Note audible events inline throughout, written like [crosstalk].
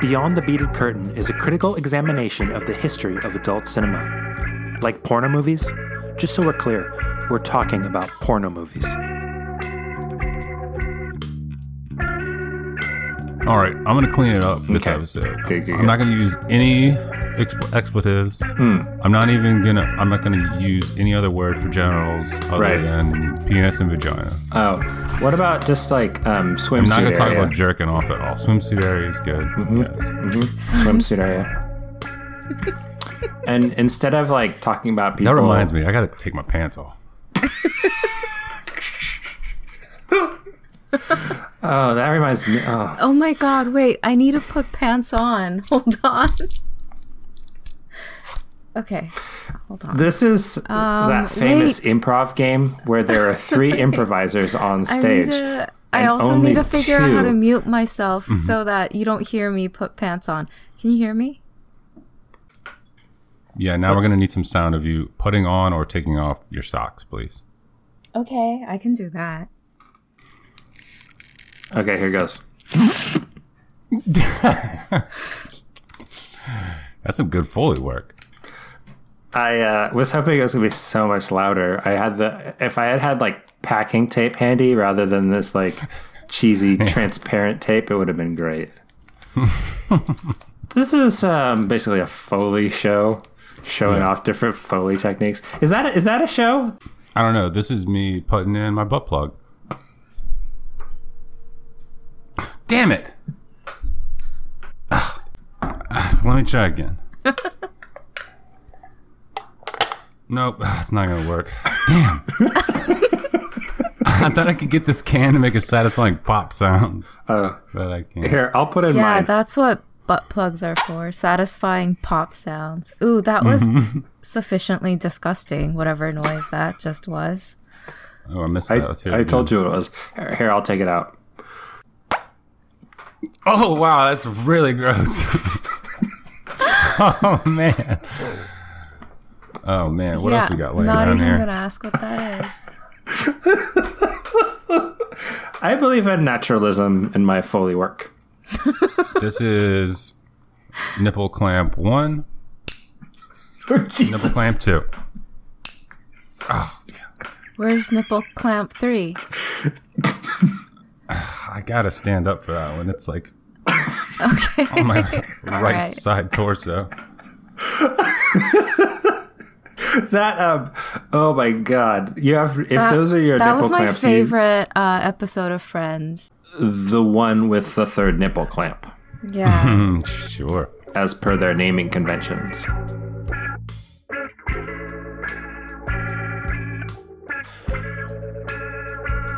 Beyond the Beaded Curtain is a critical examination of the history of adult cinema. Like porno movies, just so we're clear, we're talking about porno movies. All right, I'm gonna clean it up this Okay. episode. Okay, okay, I'm not gonna use any expl- expletives. Hmm. I'm not even gonna. I'm not gonna use any other word for genitals other Right. than penis and vagina. Oh, what about just like um, swimsuit I'm not gonna talk area? about jerking off at all. Swimsuit area is good. Mm-hmm. Yes. swimsuit area. and instead of like talking about people, That reminds me. I gotta take my pants off. [laughs] [laughs] Oh, that reminds me. Oh, Oh my god, wait, I need to put pants on. [laughs] Hold on. Okay, hold on. this is that famous Um, wait. improv game where there are [laughs] three improvisers on I need stage. to. I and also need to figure out how to mute myself Mm-hmm. so that you don't hear me put pants on. Can you hear me? Yeah. Now we're gonna need some sound of you putting on or taking off your socks, please. Okay, I can do that. Okay, here goes. [laughs] That's some good foley work. I uh, was hoping it was gonna be so much louder. I had the if I had had like packing tape handy rather than this like cheesy [laughs] transparent tape, it would have been great. this is um, basically a foley show, showing off different foley techniques. Is that is that a show? I don't know. This is me putting in my butt plug. Damn it! Ah, Let me try again. nope, [sighs] it's not gonna work. Damn! I thought I could get this can to make a satisfying pop sound, Oh, but I can't. here I'll put in Yeah, mine. that's what butt plugs are for. Satisfying pop sounds. Ooh, that was Mm-hmm. sufficiently disgusting, whatever noise that just was. Oh, I missed that. Let's hear it I told again. you it was. Here, here, I'll take it out. Oh wow, that's really gross. [laughs] oh man. Oh man, what yeah, else we got laying not down even here? gonna ask what that is. I believe in naturalism in my foley work. [laughs] This is nipple clamp one, [laughs] oh, nipple clamp two. Oh, Where's nipple clamp three? [sighs] I gotta stand up for that one. It's like Okay. on my [laughs] right, right. side torso. [laughs] That um, oh my god! You have if That- those are your that nipple was my clamps, you- favorite uh, episode of Friends. the one with the third nipple clamp, Yeah. [laughs] Sure. as per their naming conventions.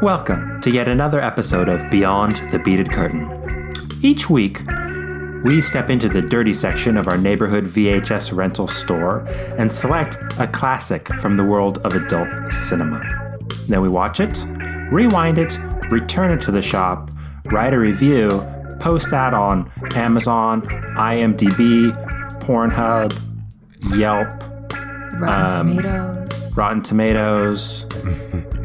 Welcome to yet another episode of Beyond the Beaded Curtain. Each week, we step into the dirty section of our neighborhood VHS rental store and select a classic from the world of adult cinema. Then we watch it, rewind it, return it to the shop, write a review, post that on Amazon, IMDb, Pornhub, Yelp, Rotten Um, Tomatoes. Rotten Tomatoes, [laughs]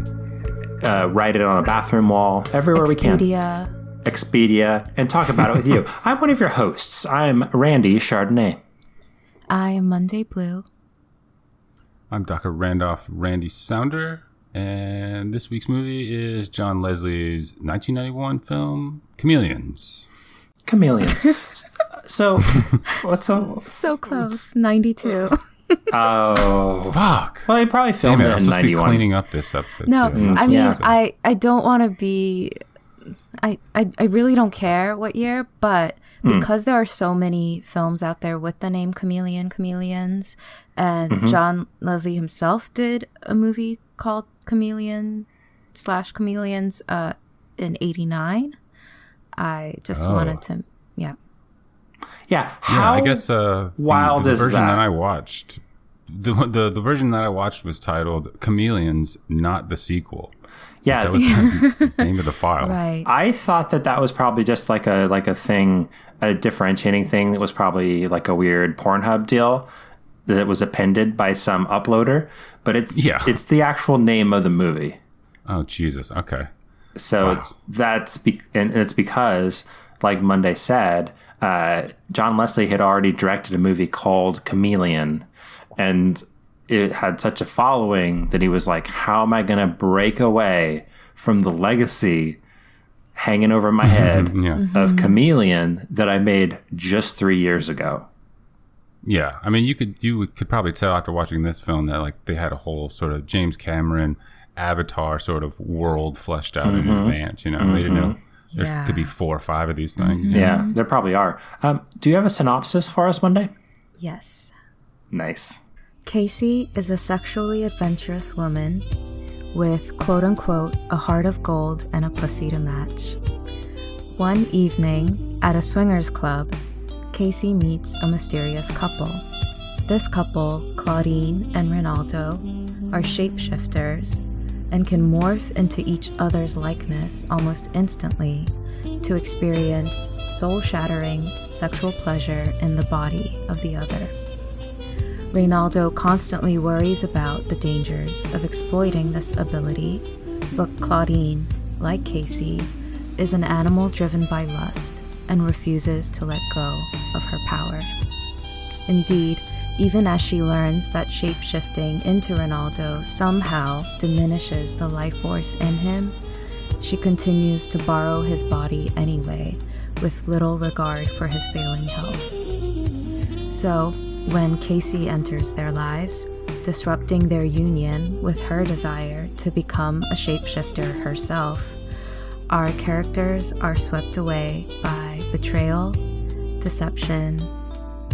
uh, write it on a bathroom wall, everywhere we can. Expedia. Expedia, and talk about it with you. [laughs] I'm one of your hosts. I'm Randy Chardonnay. I am Monday Blue. I'm Dr. Randolph Randy Sounder, and this week's movie is John Leslie's 1991 film Chameleons. Chameleons. [laughs] so, [laughs] what's so? So close. 92. [laughs] Oh, Fuck. well, he probably Damn filmed it, it I'm in supposed to be '91. cleaning up this episode. No, too. I mean, yeah. I, I don't want to be. I, I, I really don't care what year, but Hmm. because there are so many films out there with the name Chameleon, Chameleons, and Mm-hmm. John Leslie himself did a movie called Chameleon slash Chameleons uh, in 89. I just Oh. wanted to, yeah. Yeah, Yeah, how? I guess uh, the- wild the, version that? that? I watched. The, the the version that I watched was titled Chameleons, not the sequel. Yeah, That was the [laughs] name of the file. Right. I thought that that was probably just like a like a thing, a differentiating thing that was probably like a weird Pornhub deal that was appended by some uploader. But it's Yeah. it's the actual name of the movie. Oh Jesus. Okay. So Wow. that's be- and it's because like Monday said, uh, John Leslie had already directed a movie called Chameleon, and it had such a following that he was like, "How am I going to break away from the legacy hanging over my mm-hmm. head mm-hmm. Yeah. of mm-hmm. Chameleon that I made just three years ago?" Yeah, I mean, you could you could probably tell after watching this film that like they had a whole sort of James Cameron Avatar sort of world fleshed out in advance. You know, they didn't know there Yeah. could be four or five of these things. Yeah, there probably are. Um, do you have a synopsis for us, Monday? Yes. Nice. Casey is a sexually adventurous woman with quote unquote a heart of gold and a pussy to match. One evening at a swingers club, Casey meets a mysterious couple. This couple, Claudine and Ronaldo, are shapeshifters and can morph into each other's likeness almost instantly to experience soul shattering sexual pleasure in the body of the other. Reynaldo constantly worries about the dangers of exploiting this ability, but Claudine, like Casey, is an animal driven by lust and refuses to let go of her power. Indeed, even as she learns that shapeshifting into Ronaldo somehow diminishes the life force in him, she continues to borrow his body anyway, with little regard for his failing health. So, when Casey enters their lives, disrupting their union with her desire to become a shapeshifter herself, our characters are swept away by betrayal, deception,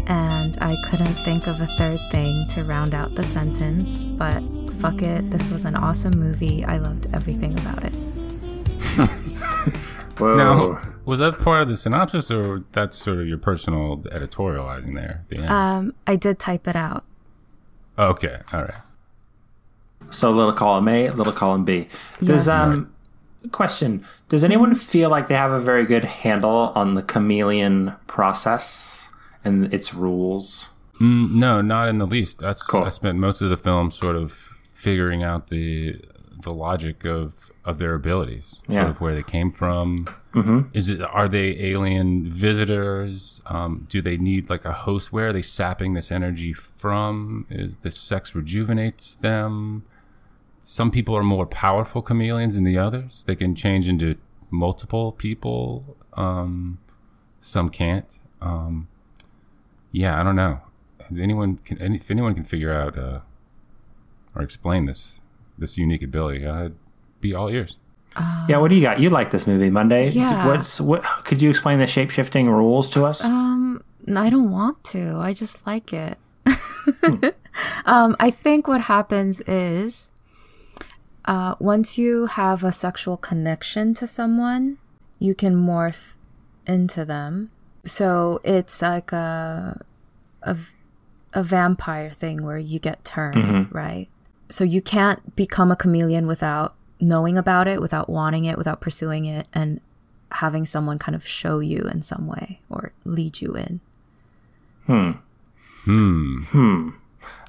and I couldn't think of a third thing to round out the sentence, but fuck it, this was an awesome movie. I loved everything about it. [laughs] Whoa. Now, was that part of the synopsis, or that's sort of your personal editorializing there? The end? Um, I did type it out. okay, all right. So little column A, little column B. Does Yes. um question, does anyone feel like they have a very good handle on the chameleon process and its rules? Mm, no, not in the least. That's Cool. I spent most of the film sort of figuring out the the logic of of their abilities, Yeah. sort of where they came from. Mm-hmm. Is it are they alien visitors? Um, do they need like a host? Where are they sapping this energy from? Is the sex rejuvenates them? Some people are more powerful chameleons than the others. They can change into multiple people. Um, some can't. Um, yeah, I don't know. Has anyone can any, if anyone can figure out uh, or explain this this unique ability, I'd be all ears. yeah, what do you got? You like this movie, Monday? Yeah. What's what could you explain the shape shifting rules to us? Um, I don't want to. I just like it. [laughs] um, I think what happens is, uh, once you have a sexual connection to someone, you can morph into them. So it's like a a, a vampire thing where you get turned, right? So you can't become a chameleon without knowing about it, without wanting it, without pursuing it, and having someone kind of show you in some way or lead you in. Hmm. Hmm. Hmm.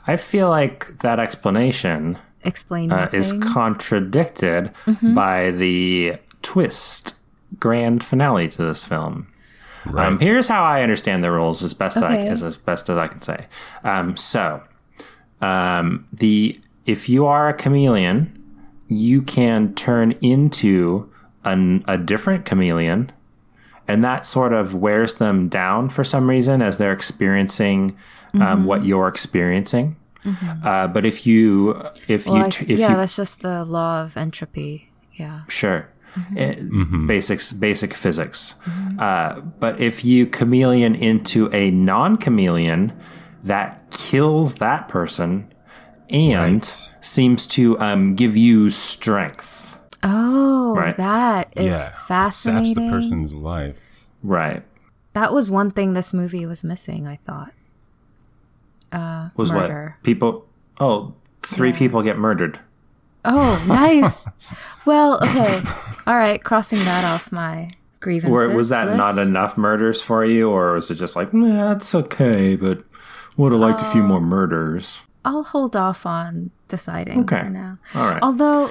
I feel like that explanation Explain uh, is nothing. contradicted by the twist grand finale to this film. Right. Um, here's how I understand the rules as best I Okay. as, as best as I can say. Um, so, um, the if you are a chameleon, you can turn into an, a different chameleon, and that sort of wears them down for some reason as they're experiencing Mm-hmm. um, what you're experiencing. Uh, but if you if Well, you I- t- if yeah, you that's just the law of entropy. Yeah. Sure. Mm-hmm. Eh, Basics, basic physics. Uh, but if you chameleon into a non-chameleon, that kills that person and Right. seems to um, give you strength. Oh, Right. that is yeah. Saps the person's life. Right. That was one thing this movie was missing, I thought. Uh, Was murder. what people? Oh, three Yeah. people get murdered. Oh, nice. [laughs] well, okay. All right, crossing that off my grievances. Or was that not enough murders for you, or was it just like, nah, it's okay, but would have liked a few more murders? I'll hold off on deciding Okay. for now. All right. Although,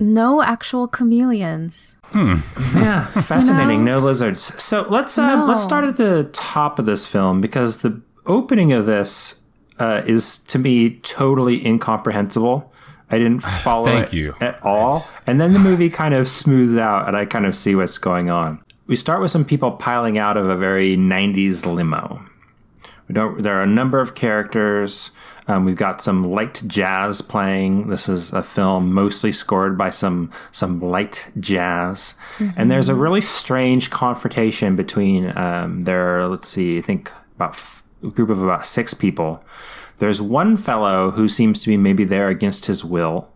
no actual chameleons. Hmm. [laughs] Yeah, fascinating. No lizards. So let's uh, No. let's start at the top of this film because the opening of this uh, is to me totally incomprehensible. I didn't [sighs] follow Thank it you. at all, and then the movie kind of smooths out, and I kind of see what's going on. We start with some people piling out of a very '90s limo. We don't. There are a number of characters. Um, we've got some light jazz playing. This is a film mostly scored by some some light jazz, and there's a really strange confrontation between um, there. Let's see, I think about f- a group of about six people. There's one fellow who seems to be maybe there against his will.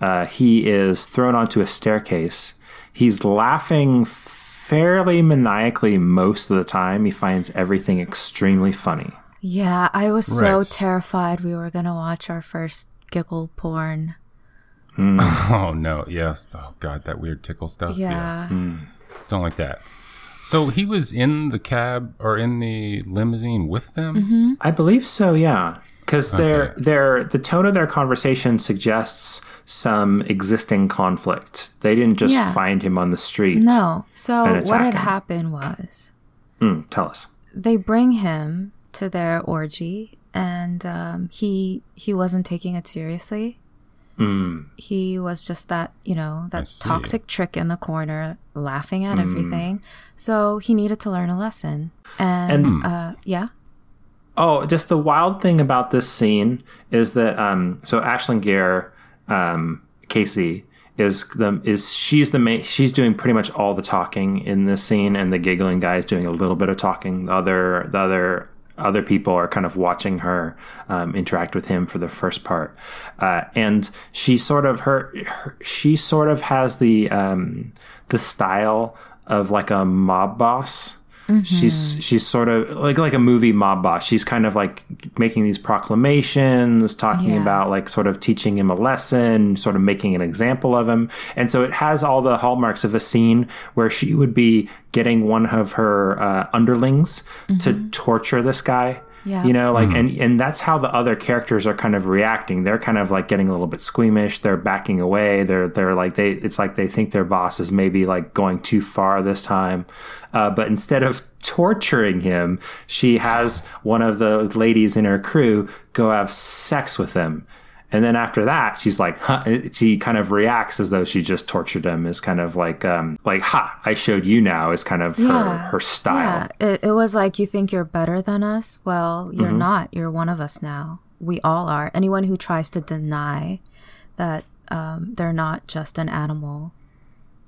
Uh, he is thrown onto a staircase. He's laughing fairly maniacally most of the time. He finds everything extremely funny. Yeah, I was so Right. terrified we were gonna watch our first giggle porn. [laughs] Oh no, yes. Oh god, that weird tickle stuff. Yeah. Don't like that. So he was in the cab or in the limousine with them? Mm-hmm. I believe so, yeah. Because their Okay. their the tone of their conversation suggests some existing conflict. They didn't just Yeah. find him on the street. No. So what had him. happened was Mm, tell us. they bring him to their orgy, and um, he he wasn't taking it seriously. Mm, He was just that you know that toxic trick in the corner, laughing Mm. at everything. So he needed to learn a lesson. And, And- uh, yeah, Oh, just the wild thing about this scene is that um, so Ashlyn Gere, um, Casey is the is she's the main she's doing pretty much all the talking in this scene, and the giggling guy is doing a little bit of talking. The other the other other people are kind of watching her um, interact with him for the first part, uh, and she sort of her, her she sort of has the um, the style of like a mob boss. She's she's sort of like like a movie mob boss. She's kind of like making these proclamations, talking Yeah. about like sort of teaching him a lesson, sort of making an example of him. And so it has all the hallmarks of a scene where she would be getting one of her uh, underlings to torture this guy. Yeah. You know, like and and that's how the other characters are kind of reacting. They're kind of like getting a little bit squeamish. They're backing away. They're they're like they it's like they think their boss is maybe like going too far this time. Uh, but instead of torturing him, she has one of the ladies in her crew go have sex with him. And then after that, she's like, huh, she kind of reacts as though she just tortured him. Is kind of like, um, like, ha, I showed you now. Is kind of her Yeah. her style. Yeah, it, it was like you think you're better than us. Well, you're Mm-hmm. not. You're one of us now. We all are. Anyone who tries to deny that um, they're not just an animal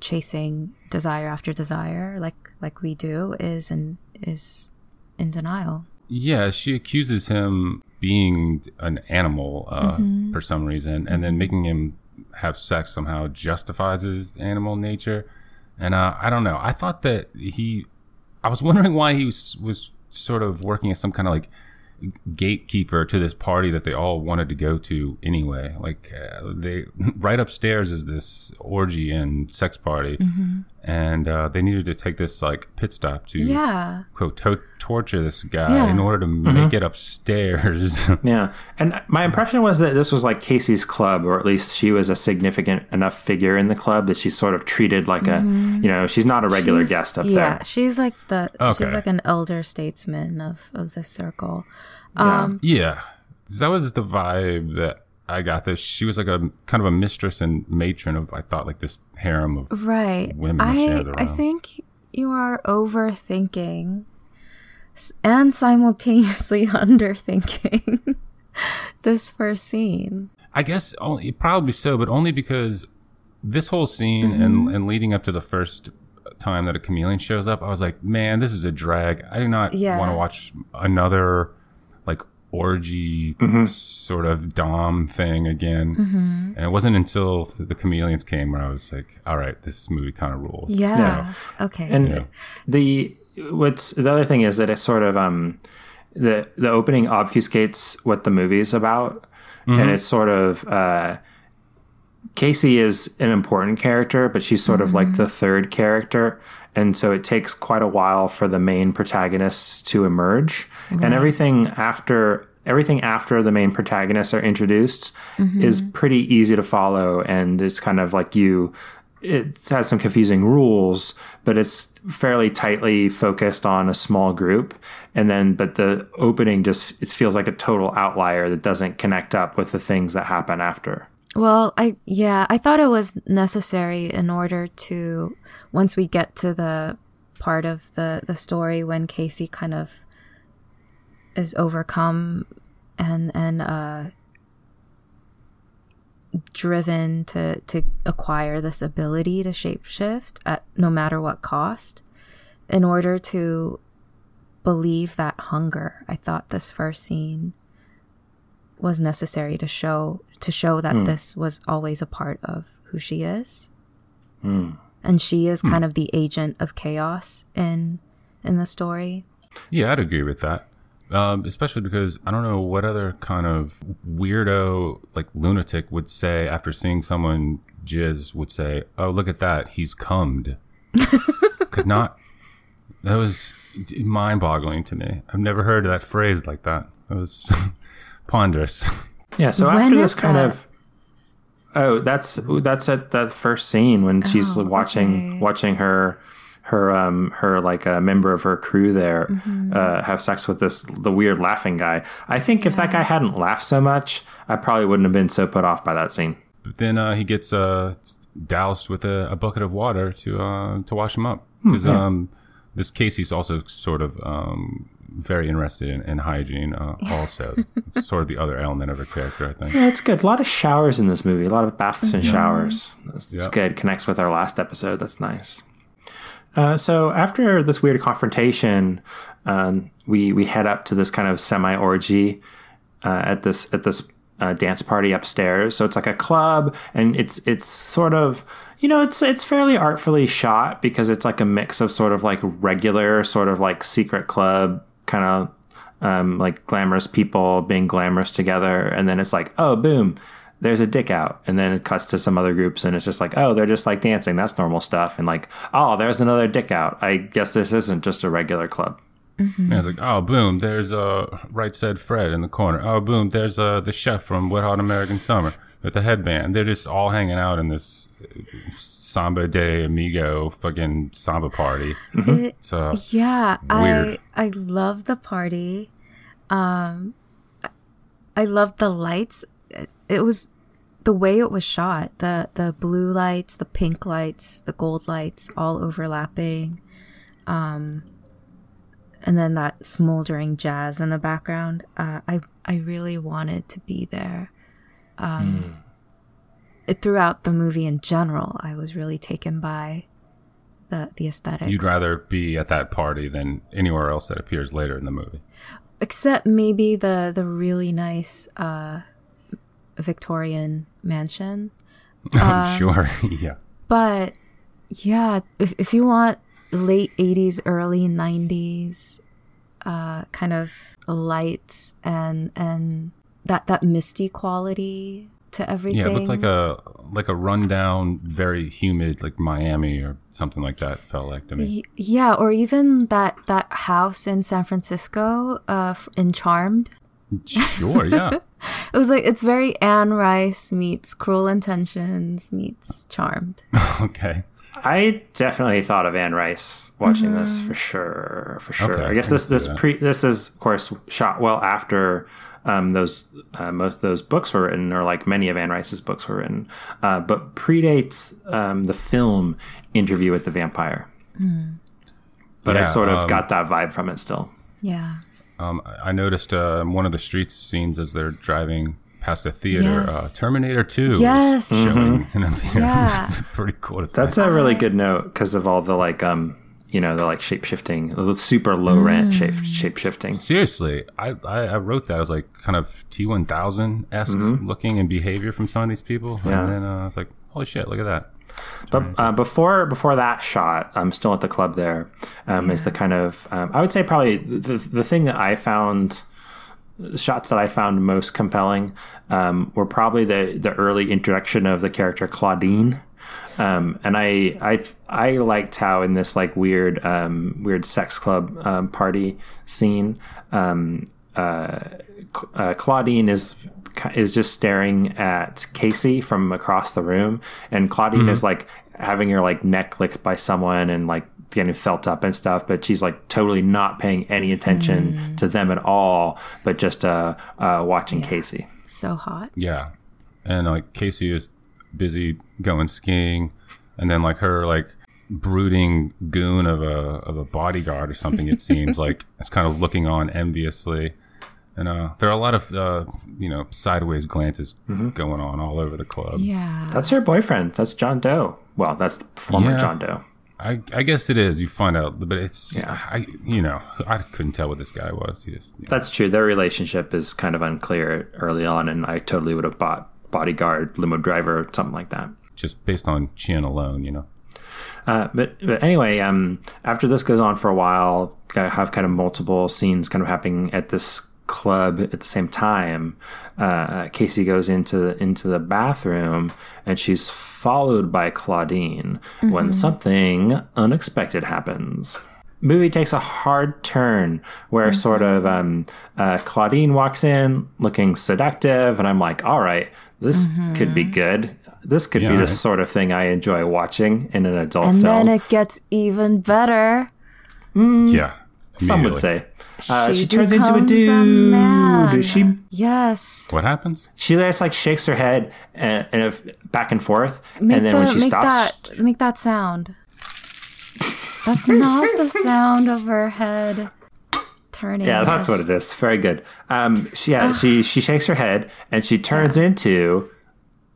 chasing desire after desire, like like we do, is in is in denial. Yeah, she accuses him being an animal uh, for some reason, and then making him have sex somehow justifies his animal nature. And uh, I don't know. I thought that he, I was wondering why he was was sort of working as some kind of like gatekeeper to this party that they all wanted to go to anyway. Like uh, they [laughs] right upstairs is this orgy and sex party, and uh, they needed to take this like pit stop to Yeah. quote to- torture this guy Yeah. in order to make it upstairs. [laughs] Yeah. And my impression was that this was like Casey's club, or at least she was a significant enough figure in the club that she's sort of treated like a, you know, she's not a regular She's- guest up yeah, there. Yeah, she's like the Okay. she's like an elder statesman of of the circle. Yeah. Um, yeah, that was the vibe that I got. this. she was like a kind of a mistress and matron of I thought like this harem of right. women I I think you are overthinking and simultaneously [laughs] underthinking [laughs] this first scene. I guess only probably so, but only because this whole scene Mm-hmm. and and leading up to the first time that a chameleon shows up, I was like, man, this is a drag. I do not Yeah. want to watch another like orgy Mm-hmm. sort of dom thing again. Mm-hmm. And it wasn't until the chameleons came where I was like, all right, this movie kind of rules. Yeah. Okay. And Yeah. the what's the other thing is that it's sort of um the the opening obfuscates what the movie's about, and it's sort of uh, Casey is an important character, but she's sort of like the third character, and so it takes quite a while for the main protagonists to emerge, and everything after everything after the main protagonists are introduced mm-hmm. is pretty easy to follow. And it's kind of like you it has some confusing rules but it's fairly tightly focused on a small group. And then but the opening just it feels like a total outlier that doesn't connect up with the things that happen after. Well, I yeah, I thought it was necessary in order to once we get to the part of the the story when Casey kind of is overcome and and uh driven to to acquire this ability to shapeshift at no matter what cost in order to believe that hunger. I thought this first scene was necessary to show to show that this was always a part of who she is and she is kind of the agent of chaos in in the story Yeah, I'd agree with that. Um, especially because I don't know what other kind of weirdo, like lunatic, would say after seeing someone jizz would say, "Oh, look at that, he's cummed." [laughs] Could not. That was mind-boggling to me. I've never heard that phrase like that. It was [laughs] ponderous. Yeah, so When after is this kind of Oh, that's that's at that first scene when she's Oh, watching okay. watching her her um her like a member of her crew there Mm-hmm. uh have sex with this the weird laughing guy. I think if that guy hadn't laughed so much, I probably wouldn't have been so put off by that scene. But then uh, he gets uh, doused with a, a bucket of water to uh, to wash him up because um, this Casey's also sort of um, very interested in, in hygiene. Uh, [laughs] also, it's sort of the other element of her character, I think. Yeah, it's good. A lot of showers in this movie. A lot of baths and showers. It's, it's Yeah. good. Connects with our last episode. That's nice. Uh, so after this weird confrontation, um, we we head up to this kind of semi orgy uh, at this at this uh, dance party upstairs. So it's like a club, and it's it's sort of you know it's it's fairly artfully shot because it's like a mix of sort of like regular sort of like secret club kind of um, like glamorous people being glamorous together, and then it's like oh boom. There's a dick out, and then it cuts to some other groups, and it's just like, oh, they're just like dancing. That's normal stuff. And like, oh, there's another dick out. I guess this isn't just a regular club. Yeah, it's like, oh, boom, there's uh, Right Said Fred in the corner. Oh, boom, there's uh, the chef from Wet Hot American Summer with the headband. They're just all hanging out in this Samba de Amigo fucking Samba party. It- So, yeah Weird. i i love the party. Um i love the lights. It, it was the way it was shot the the blue lights the pink lights the gold lights all overlapping um and then that smoldering jazz in the background uh, i i really wanted to be there. Um it, throughout the movie in general i was really taken by the the aesthetics you'd rather be at that party than anywhere else that appears later in the movie. except maybe the the really nice uh Victorian mansion. [laughs] I'm sure. [laughs] yeah. But yeah, if if you want late 80s early 90s uh kind of lights and and that that misty quality to everything. Yeah, it looked like a like a rundown, very humid, like Miami or something like that. Felt like to me. Yeah, or even that that house in San Francisco uh in Charmed. Sure, yeah. [laughs] It was like it's very Anne Rice meets Cruel Intentions meets Charmed. [laughs] okay. I definitely thought of Anne Rice watching this for sure, for sure. Okay, I guess I this this pre this is of course shot well after um, those uh, most of those books were written, or like many of Anne Rice's books were written, uh, but predates um, the film Interview with the Vampire. But I sort of um, got that vibe from it still. Yeah. Um, I I noticed uh, one of the street scenes as they're driving past the theater. Uh, Terminator Two. Yes. is showing in a theater. [laughs] Yeah. It's pretty cool. To see. That's a really good note because of all the like um you know the like shape shifting, the super low rent shape shape shifting. Seriously, I, I, I wrote that as like kind of T one thousand esque looking and behavior from some of these people, Yeah. and then uh, I was like, holy shit, look at that. But uh, before before that shot, I'm still at the club. There um, is the kind of um, I would say probably the the thing that I found the shots that I found most compelling um, were probably the the early introduction of the character Claudine. Um, and I, I, I liked how in this like weird, um, weird sex club um, party scene, um, Cl- uh, Claudine is is just staring at Casey from across the room, and Claudine is like having her like neck licked by someone and like getting felt up and stuff, but she's like totally not paying any attention to them at all, but just uh, uh, watching Casey. So hot. Yeah. And like Casey is busy going skiing and then like her like brooding goon of a of a bodyguard or something it seems like [laughs] it's kind of looking on enviously. And uh there are a lot of uh you know sideways glances going on all over the club. Yeah. That's her boyfriend. That's Jon Dough. Well, that's the former Yeah. Jon Dough. I I guess it is. You find out but it's Yeah. I you know, I couldn't tell what this guy was. He just yeah. That's true. Their relationship is kind of unclear early on, and I totally would have bought bodyguard, limo driver, something like that. just based on chin alone, you know. Uh, but, but anyway, um, after this goes on for a while, I have kind of multiple scenes kind of happening at this club at the same time. Uh, Casey goes into into the bathroom, and she's followed by Claudine when something unexpected happens. Movie takes a hard turn where sort of um, uh, Claudine walks in looking seductive, and I'm like, all right, this could be good. This could Yeah, be the right. sort of thing I enjoy watching in an adult and film. then it gets even better. Yeah. Some would say. Uh, she, She turns into a becomes a dude. She Yes. What happens? she just like shakes her head and, and if, back and forth, Make and then the, when she make stops, that make that sound. That's not the [laughs] sound of her head turning. yeah, that's what it is. Very good. Um, she, yeah, she she shakes her head and she turns into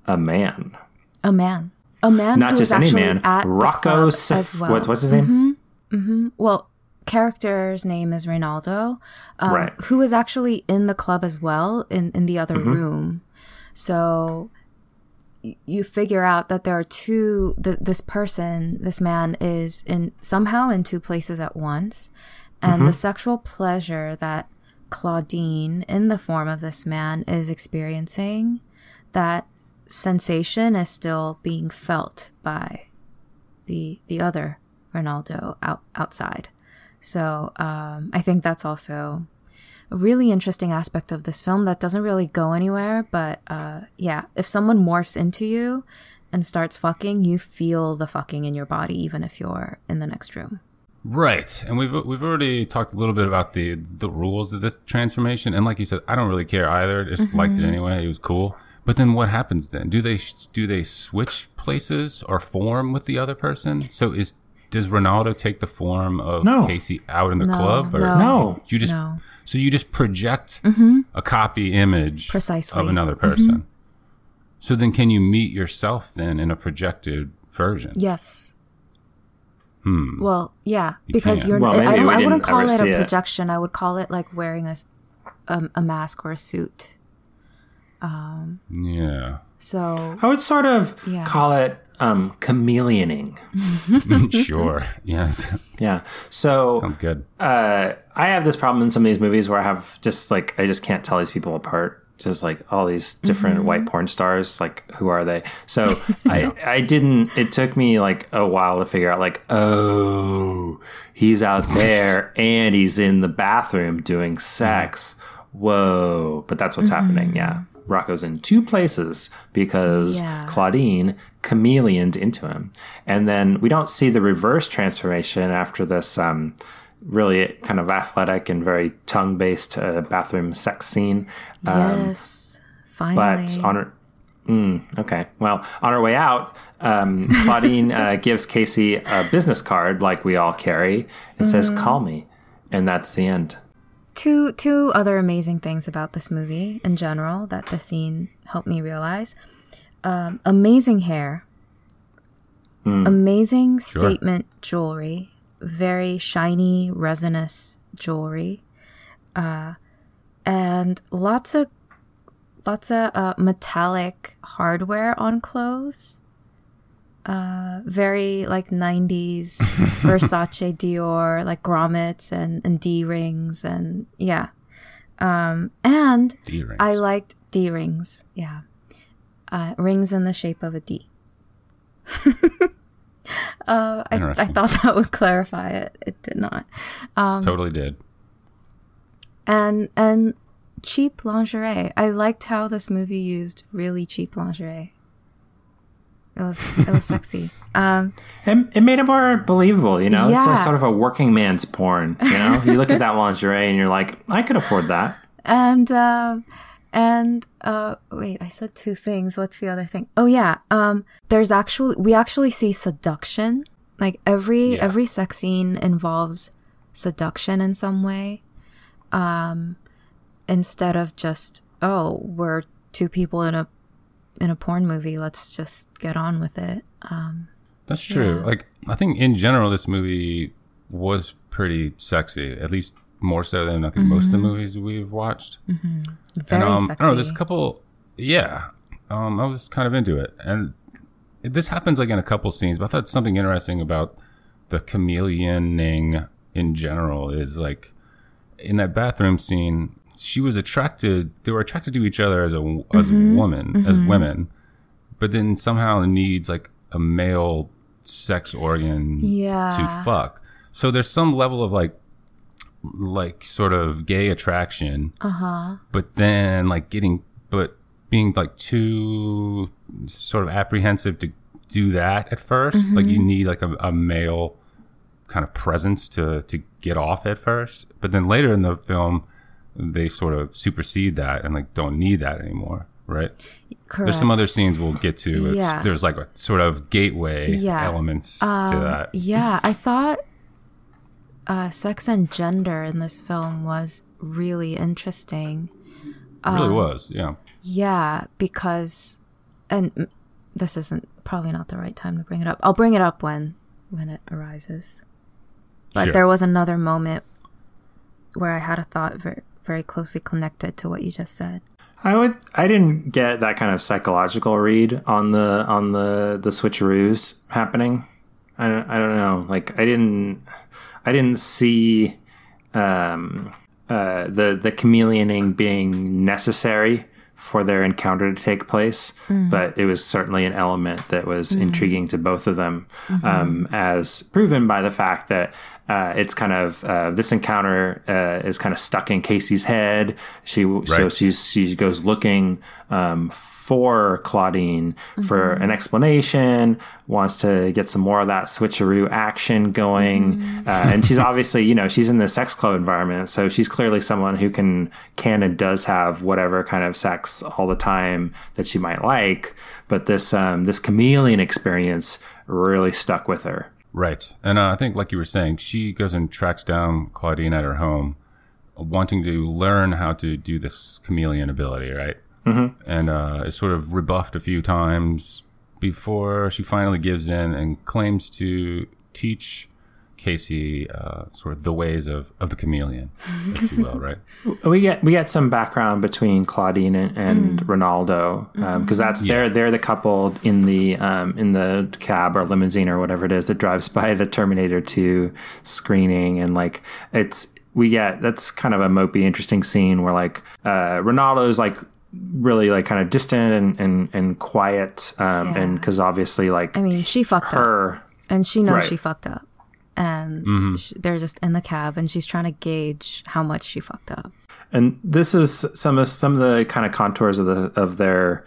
a man, A man. A man not who just was any man. at the Rocco club Sif- as well. Mm-hmm. what's what's his name? Well, character's name is Reynaldo, um, Right. who is actually in the club as well in in the other Mm-hmm. room. So y- you figure out that there are two. Th- this person, this man, is in somehow in two places at once, and Mm-hmm. the sexual pleasure that Claudine, in the form of this man, is experiencing, that sensation is still being felt by the the other Ronaldo out outside. So um, I think that's also a really interesting aspect of this film that doesn't really go anywhere. But uh, yeah, if someone morphs into you and starts fucking, you feel the fucking in your body, even if you're in the next room. Right, and we've we've already talked a little bit about the the rules of this transformation, and like you said, I don't really care either. Just liked it anyway; it was cool. But then, what happens then? Do they do they switch places or form with the other person? So is does Ronaldo take the form of No. Casey out in the No, club, or no. No. you just No. so you just project mm-hmm. a copy image Precisely. of another mm-hmm. person? So then, can you meet yourself then in a projected version? Yes. Hmm. Well, yeah, because can't. you're. Well, I, maybe don't, we I wouldn't call it see a it. projection. I would call it like wearing a um, a mask or a suit. Um, yeah. So I would sort of Yeah. call it um, chameleoning. [laughs] sure. Yes. Yeah. So Sounds good. uh, I have this problem in some of these movies where I have just like I just can't tell these people apart. Just like all these different white porn stars, like who are they? So [laughs] I I didn't. It took me like a while to figure out like oh he's out [laughs] there and he's in the bathroom doing sex. Whoa! But that's what's happening. Yeah, Rocco's in two places because Yeah. Claudine chameleoned into him, and then we don't see the reverse transformation after this. Um, really kind of athletic and very tongue-based uh, bathroom sex scene. yes, finally. But on her, mm, okay, well, on her way out, um, [laughs] Claudine uh, gives Casey a business card like we all carry and says, "Call me," and that's the end. Two two other amazing things about this movie in general that the scene helped me realize. Um, amazing hair, amazing statement jewelry, very shiny resinous jewelry, uh, and lots of lots of uh, metallic hardware on clothes. Uh, very like 90s [laughs] Versace Dior, like grommets and, and D rings, and yeah. Um, and D rings. I liked D rings, yeah. Uh, rings in the shape of a D. [laughs] uh, I, I thought that would clarify it. It did not. totally did. and and cheap lingerie. I liked how this movie used really cheap lingerie. It was it was sexy. [laughs] Um, It, it made it more believable, you know? It's Yeah. a sort of a working man's porn, you know? you look at that [laughs] lingerie and you're like, I could afford that. and um and uh wait i said two things what's the other thing oh yeah um there's actually we actually see seduction like every Yeah. every sex scene involves seduction in some way um instead of just oh we're two people in a in a porn movie let's just get on with it um That's true. Yeah. Like I think in general, this movie was pretty sexy. At least more so than I think most of the movies we've watched. very and um, sexy I don't know. There's a couple. Yeah, um, I was kind of into it, and it, this happens like in a couple scenes. But I thought something interesting about the chameleoning in general is like in that bathroom scene. She was attracted. They were attracted to each other as a as a woman, as mm-hmm. women, but then somehow needs like a male sex organ Yeah. to fuck. So there's some level of like like sort of gay attraction uh-huh but then like getting but being like too sort of apprehensive to do that at 1st like you mm-hmm. need like a, a male kind of presence to to get off at first but then later in the film they sort of supersede that and like don't need that anymore right correct there's some other scenes we'll get to it's, Yeah. there's like a sort of gateway Yeah. elements to Um, that Yeah, I thought uh, sex and gender in this film was really interesting. it really was yeah Yeah, because, and this isn't probably not the right time to bring it up. I'll bring it up when when it arises. But Sure. there was another moment where I had a thought very very closely connected to what you just said. I would. I didn't get that kind of psychological read on the on the the switcheroos happening. I don't. I don't know. Like I didn't. I didn't see um, uh, the the chameleoning being necessary for their encounter to take place, but it was certainly an element that was intriguing to both of them, um, as proven by the fact that uh, it's kind of uh, this encounter uh, is kind of stuck in Casey's head. She so Right. she's she goes looking um, for Claudine for an explanation, wants to get some more of that switcheroo action going, uh, and she's obviously you know she's in the sex club environment, so she's clearly someone who can can and does have whatever kind of sex all the time that she might like, but this um, this chameleon experience really stuck with her. Right. And uh, I think, like you were saying, she goes and tracks down Claudine at her home, wanting to learn how to do this chameleon ability, right? Mm-hmm. And uh, is sort of rebuffed a few times before she finally gives in and claims to teach Casey uh, sort of the ways of, of the chameleon, if you will, right? [laughs] We get we get some background between Claudine and, and Ronaldo because that's they're they're the couple in the um, in the cab or limousine or whatever it is that drives by the Terminator Two screening and like it's we get that's kind of a mopey interesting scene where like uh, Ronaldo's like really like kind of distant and and, and quiet um, Yeah. and because obviously like I mean, she fucked up, her and she knows Right. she fucked up, and sh they're just in the cab, and she's trying to gauge how much she fucked up. and this is some of some of the kind of contours of the of their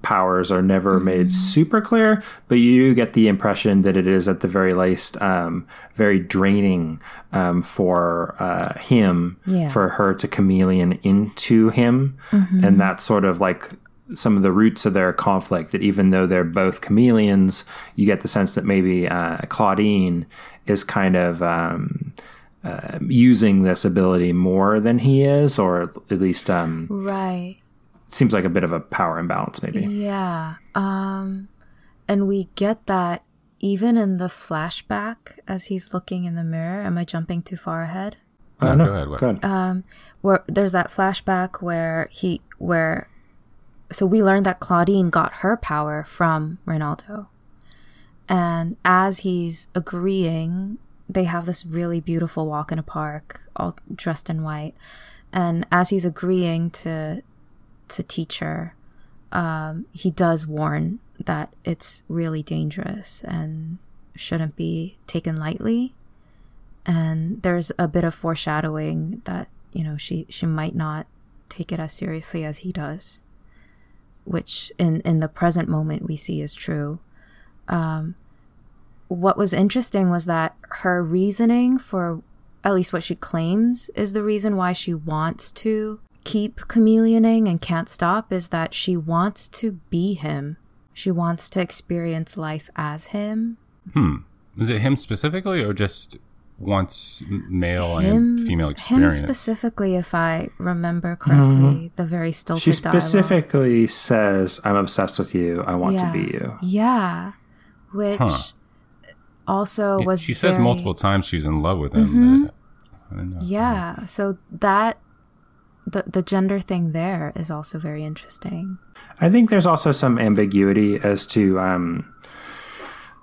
powers are never made super clear, but you get the impression that it is at the very least um, very draining um, for uh, him Yeah. for her to chameleon into him, and that's sort of like some of the roots of their conflict. That even though they're both chameleons, you get the sense that maybe uh, Claudine is kind of. Um, uh, using this ability more than he is, or at least um, Right. seems like a bit of a power imbalance, maybe. Yeah. Um and we get that even in the flashback as he's looking in the mirror. Am I jumping too far ahead? No, no, go ahead, Go ahead. Um where there's that flashback where he where so we learned that Claudine got her power from Ronaldo. And as he's agreeing, they have this really beautiful walk in a park, all dressed in white. And as he's agreeing to to teach her, um, he does warn that it's really dangerous and shouldn't be taken lightly. And there's a bit of foreshadowing that you know, she she might not take it as seriously as he does, which in in the present moment we see is true. Um, what was interesting was that her reasoning for at least what she claims is the reason why she wants to keep chameleoning and can't stop is that she wants to be him. She wants to experience life as him. Hmm. Is it him specifically or just wants male and female experience? Him specifically, if I remember correctly, the very stilted She dialogue. specifically says, "I'm obsessed with you. I want yeah. to be you." Yeah. Which Huh. also was she says multiple times she's in love with him. but I don't know. Yeah. So that the the gender thing there is also very interesting. I think there's also some ambiguity as to. Um,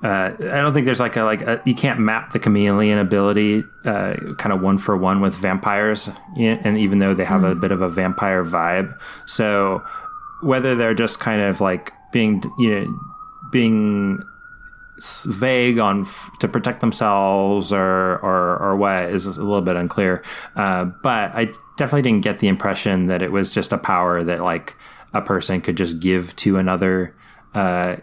uh, I don't think there's like a like a, you can't map the chameleon ability uh, kind of one for one with vampires, and even though they have a bit of a vampire vibe, so whether they're just kind of like being you know being s- vague on f- to protect themselves or, or or what is a little bit unclear. Uh, but I definitely didn't get the impression that it was just a power that like a person could just give to another uh,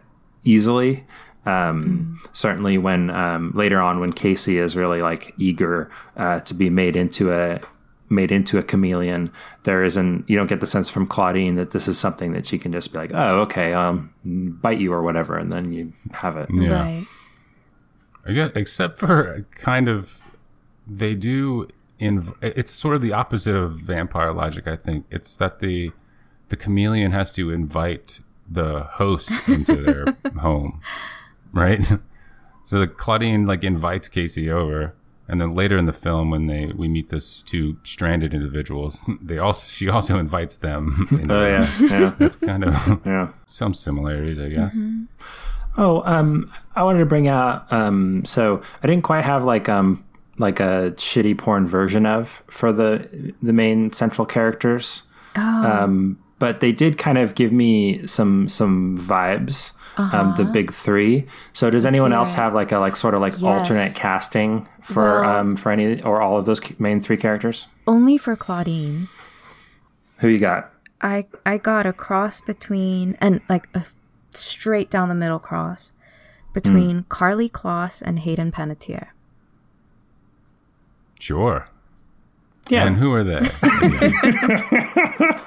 easily. Um, Certainly, when um, later on, when Casey is really like eager uh, to be made into a made into a chameleon, there isn't you don't get the sense from Claudine that this is something that she can just be like, oh, okay, um, bite you or whatever, and then you have it. Yeah. Right. I guess, except for kind of, they do. In it's sort of the opposite of vampire logic. I think it's that the the chameleon has to invite the host into their [laughs] home, right? [laughs] So the Claudine like invites Casey over, and then later in the film, when they we meet this two stranded individuals, [laughs] they also she also invites them. into [laughs] Oh yeah, yeah, [laughs] That's kind of yeah. some similarities, I guess. Oh, um, I wanted to bring out. Um, so I didn't quite have like um like a shitty porn version of for the the main central characters. Oh. Um, but they did kind of give me some some vibes. Um, the big three. So does anyone else it. have like a like sort of like Yes. alternate casting for Well- um for any or all of those main three characters? Only for Claudine. Who you got? I I got a cross between and like a straight down the middle cross between Karlie Kloss and Hayden Panettiere. Sure. Yeah, And who are they? [laughs]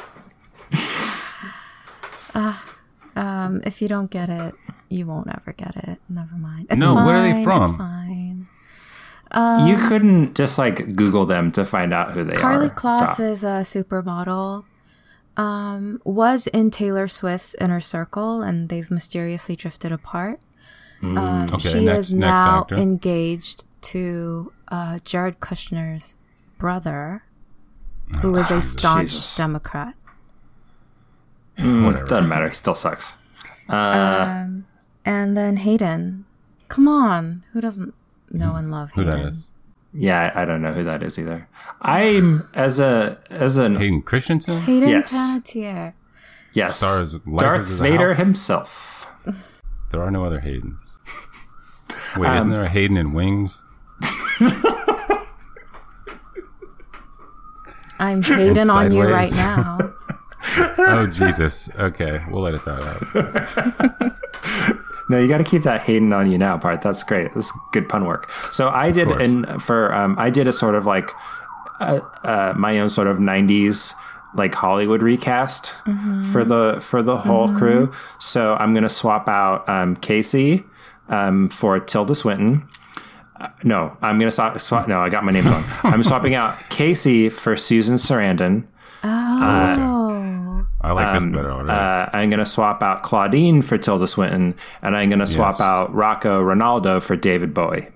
[laughs] Um, if you don't get it, you won't ever get it. Never mind. It's No, fine, where are they from? It's fine. you couldn't just like Google them to find out who they Karlie are. Kloss Doc. is a supermodel. Um, was in Taylor Swift's inner circle, and they've mysteriously drifted apart. Um, Okay, she next- is next now actor. engaged to uh, Jared Kushner's brother, who is a staunch Jesus. Democrat. Whatever. Doesn't matter. Still sucks. Um, and then Hayden. Come on, who doesn't know and love Who Hayden? that is? Yeah, I I don't know who that is either. I'm as a as an Hayden Christensen? Hayden Yes. Panettiere. yes, Stars Darth Vader House? himself. There are no other Haydens. [laughs] Wait, Um, isn't there a Hayden in Wings? I'm Hayden on you right now. [laughs] Oh, Jesus. Okay, we'll edit that out. [laughs] No, you got to keep that Hayden on you now part. That's great. That's good pun work. So I did, course. and for um, I did a sort of like uh, uh, my own sort of '90s like Hollywood recast for the for the whole crew. So I'm gonna swap out um, Casey um, for Tilda Swinton. Uh, no, I'm gonna swap, swap. No, I got my name wrong. [laughs] I'm swapping out Casey for Susan Sarandon. Oh, I like this better already. Uh, I'm going to swap out Claudine for Tilda Swinton, and I'm going to swap Yes. out Rocco Ronaldo for David Bowie.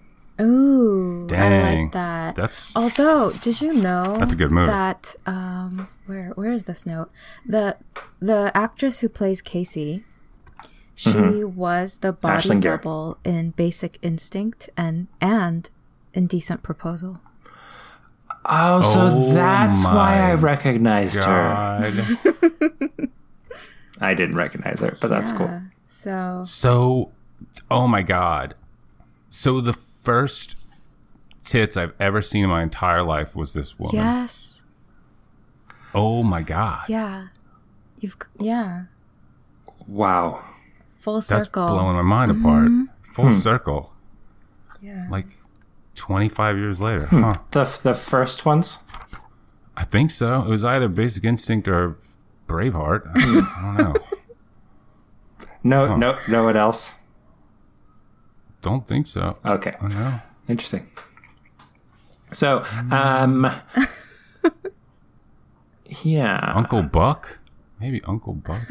ooh, I Dang. like that. That's Although, did you know That's a good move. that um, where where is this note? The the actress who plays Casey, she was the body Mm-hmm. Ashlyn double in Basic Instinct and and Indecent Proposal. Oh, so Oh that's why I my recognized her. [laughs] I didn't recognize her, but that's cool. So So, oh my God. So the first tits I've ever seen in my entire life was this woman. yes, Oh my god. Yeah. You've yeah. Wow. Full circle. Mm-hmm. blowing my mind apart. Full circle. Yeah. Like 25 years later. Hmm. Huh. The the first ones. I think so. It was either Basic Instinct or Braveheart. I, I don't know. [laughs] No, no, no one else. Don't think so. Okay, I know. interesting. So, um, [laughs] yeah, Uncle Buck? Maybe Uncle Buck?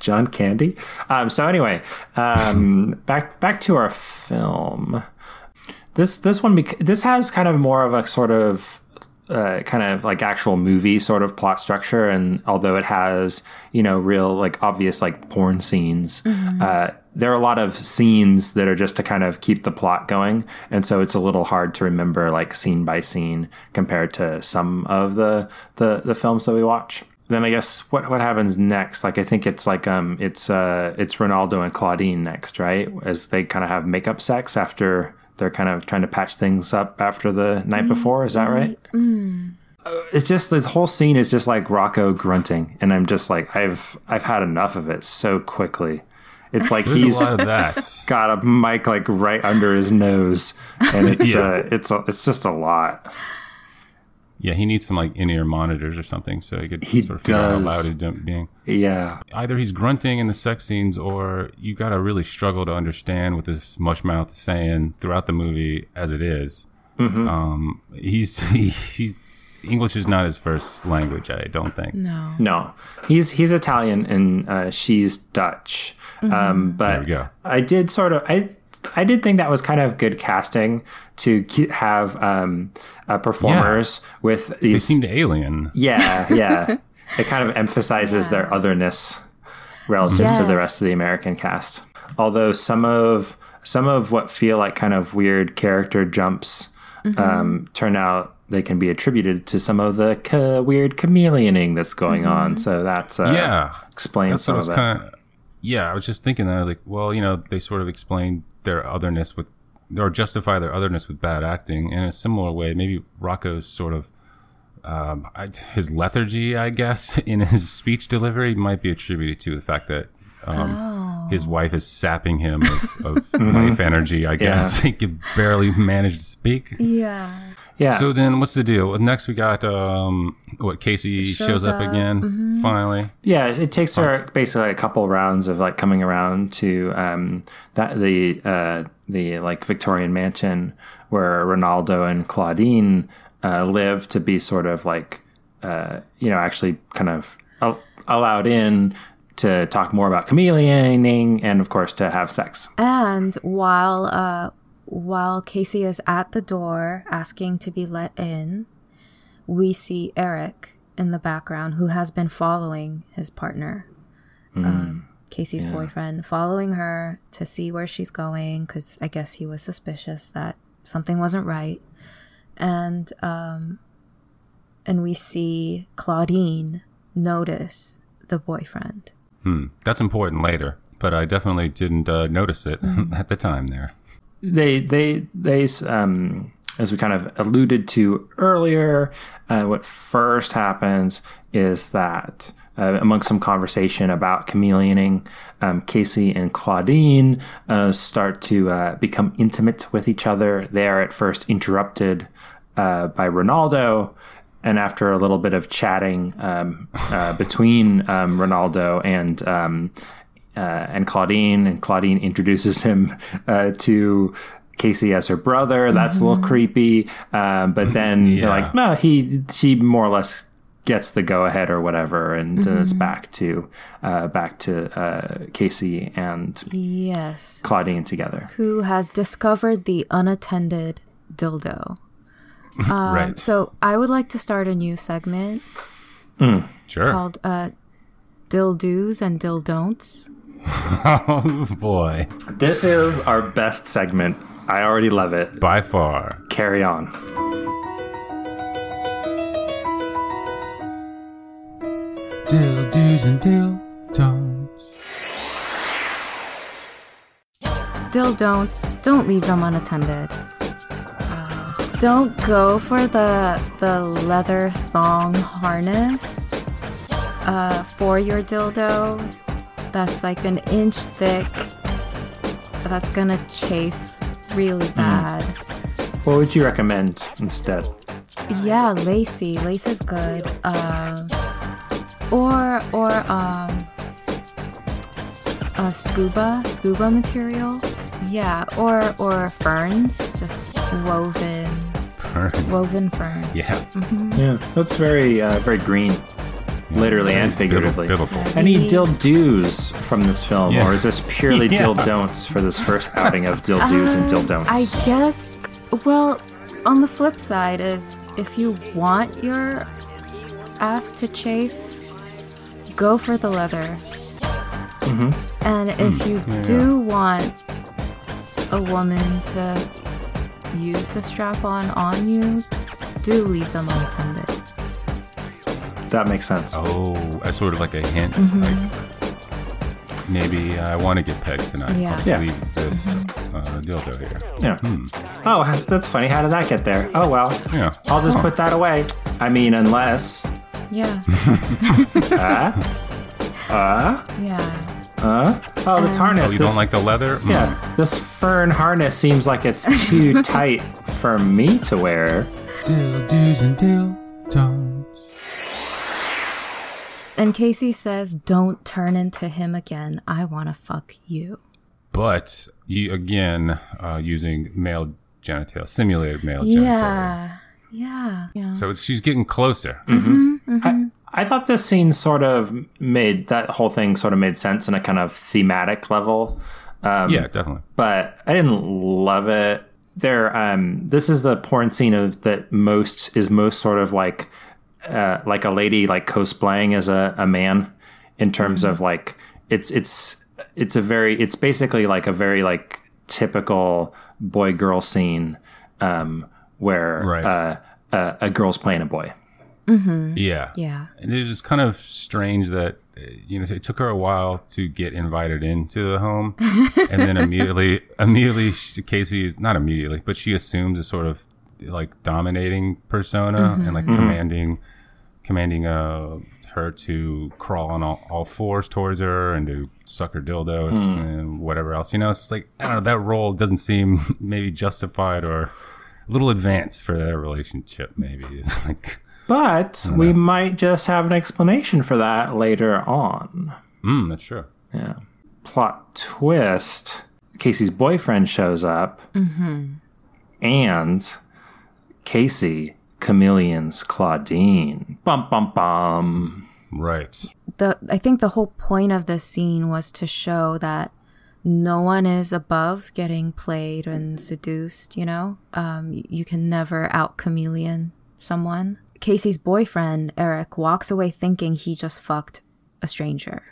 John Candy. Um, so anyway, um, [laughs] back back to our film. This this one bec- this has kind of more of a sort of uh, kind of like actual movie sort of plot structure, and although it has you know real like obvious like porn scenes, uh, there are a lot of scenes that are just to kind of keep the plot going, and so it's a little hard to remember like scene by scene compared to some of the the, the films that we watch then I guess what what happens next? Like I think it's like um it's uh it's Ronaldo and Claudine next, right? As they kind of have makeup sex after they're kind of trying to patch things up after the night before. Is that right? Uh, It's just the whole scene is just like Rocco grunting, and I'm just like I've I've had enough of it so quickly. It's like There's he's a lot of that. [laughs] got a mic like right under his nose, and it's [laughs] Yeah. uh it's a, it's just a lot. Yeah, he needs some like in-ear monitors or something so he could He sort of figure out how loud he's being. Yeah, Either he's grunting in the sex scenes, or you got to really struggle to understand what this mushmouth is saying throughout the movie as it is. Mm-hmm. Um, he's [laughs] he, he's English is not his first language. I don't think. no. No, he's he's Italian and uh, she's Dutch. Um, but There we go. I did sort of I I did think that was kind of good casting to have um, uh, performers with They these. seemed alien. yeah, yeah. [laughs] it kind of emphasizes their otherness relative to the rest of the American cast. Although some of some of what feel like kind of weird character jumps um, turn out they can be attributed to some of the ca- weird chameleoning that's going on. So that's uh, Yeah, explains that's some I of was it. Kind of. Yeah, I was just thinking that. I was like, well, you know, they sort of explain their otherness with, or justify their otherness with bad acting. In a similar way, maybe Rocco's sort of, um, I, his lethargy, I guess, [laughs] in his speech delivery might be attributed to the fact that um, his wife is sapping him of, of [laughs] life energy. I guess [laughs] he could barely manage to speak. Yeah. Yeah. So then, what's the deal? Next, we got um, what Casey Shows shows, up, up. again. Finally, Yeah, it takes her basically a couple rounds of like coming around to um, that the uh, the like Victorian mansion where Ronaldo and Claudine uh, live to be sort of like uh, you know actually kind of al- allowed in to talk more about chameleoning and of course to have sex. And while uh while Casey is at the door asking to be let in, we see Eric in the background who has been following his partner. Um, Casey's boyfriend following her to see where she's going cuz I guess he was suspicious that something wasn't right. And um and we see Claudine notice the boyfriend. Hmm. That's important later, but I definitely didn't uh, notice it [laughs] at the time there. They they they um as we kind of alluded to earlier uh, what first happens is that uh, among some conversation about chameleoning um, casey and claudine uh, start to uh, become intimate with each other. They are at first interrupted uh, by ronaldo. And after a little bit of chatting um, uh, between um, ronaldo and um, uh, and Claudine, and Claudine introduces him uh, to Casey as her brother. That's a little creepy. Um, but then Yeah. you're like, no, he she more or less gets the go ahead or whatever, and then it's back to uh, back to uh, Casey and Yes. Claudine together. who has discovered the unattended dildo. [laughs] Um, right. So I would like to start a new segment Sure. called uh, Dildos and Dildon'ts. [laughs] oh boy. This is our best segment. I already love it. By far. Carry on. Dill do's and dill don'ts. Dildon'ts, don't leave them unattended. Uh, Don't go for the the leather thong harness uh, for your dildo. That's like an inch thick. That's gonna chafe really bad. What would you recommend instead? Yeah, lacy. Lace is good. Um, or or um, uh, scuba scuba material. Yeah, or or ferns, just woven Burns. woven fern. Yeah. Yeah, that's very uh, very green, literally and figuratively. Biblical. Any Maybe- dill do's from this film, Yeah. or is this purely [laughs] Yeah. dill don'ts for this first outing of dill do's and dill don'ts? Uh, I guess. Well, on the flip side is if you want your ass to chafe, go for the leather. And if you yeah. do want a woman to use the strap on on you, do leave them unattended. That makes sense. Oh, as sort of like a hint, like maybe I want to get pegged tonight. Yeah. I'll just Yeah. leave this uh, dildo here. Yeah. Oh, that's funny. How did that get there? Oh well. Yeah. I'll just put that away. I mean, unless. Yeah. [laughs] Uh, [laughs] uh, yeah. uh. Oh, this harness. Oh, you this, don't like the leather? Mm. Yeah, this fern harness seems like it's too [laughs] tight for me to wear. Dill do's and dill don'ts. And Casey says, Don't turn into him again. I want to fuck you. But you again uh, using male genitalia, simulated male genitalia. Yeah. Yeah. Yeah. So it's, she's getting closer. I, I thought this scene sort of made that whole thing sort of made sense in a kind of thematic level, um, yeah, definitely. but I didn't love it. There, um, this is the porn scene of that most is most sort of like uh, like a lady like cosplaying as a, a man in terms of like it's it's it's a very it's basically like a very like typical boy girl scene um, where Right. uh, uh, a girl's playing a boy. Mm-hmm. Yeah. yeah. And it was kind of strange that you know it took her a while to get invited into the home, and then [laughs] immediately, immediately she, Casey is not immediately, but she assumes a sort of like dominating persona and like commanding, commanding uh her to crawl on all, all fours towards her and to suck her dildos and whatever else. You know, it's just like I don't know. That role doesn't seem [laughs] maybe justified or a little advanced for their relationship. Maybe [laughs] it's like. But we might just have an explanation for that later on. Mm, that's true. Yeah. Plot twist Casey's boyfriend shows up, and Casey chameleons Claudine. Bum, bum, bum. Right. The I think the whole point of this scene was to show that no one is above getting played and seduced, you know? Um, you can never out chameleon someone. Casey's boyfriend, Eric, walks away thinking he just fucked a stranger.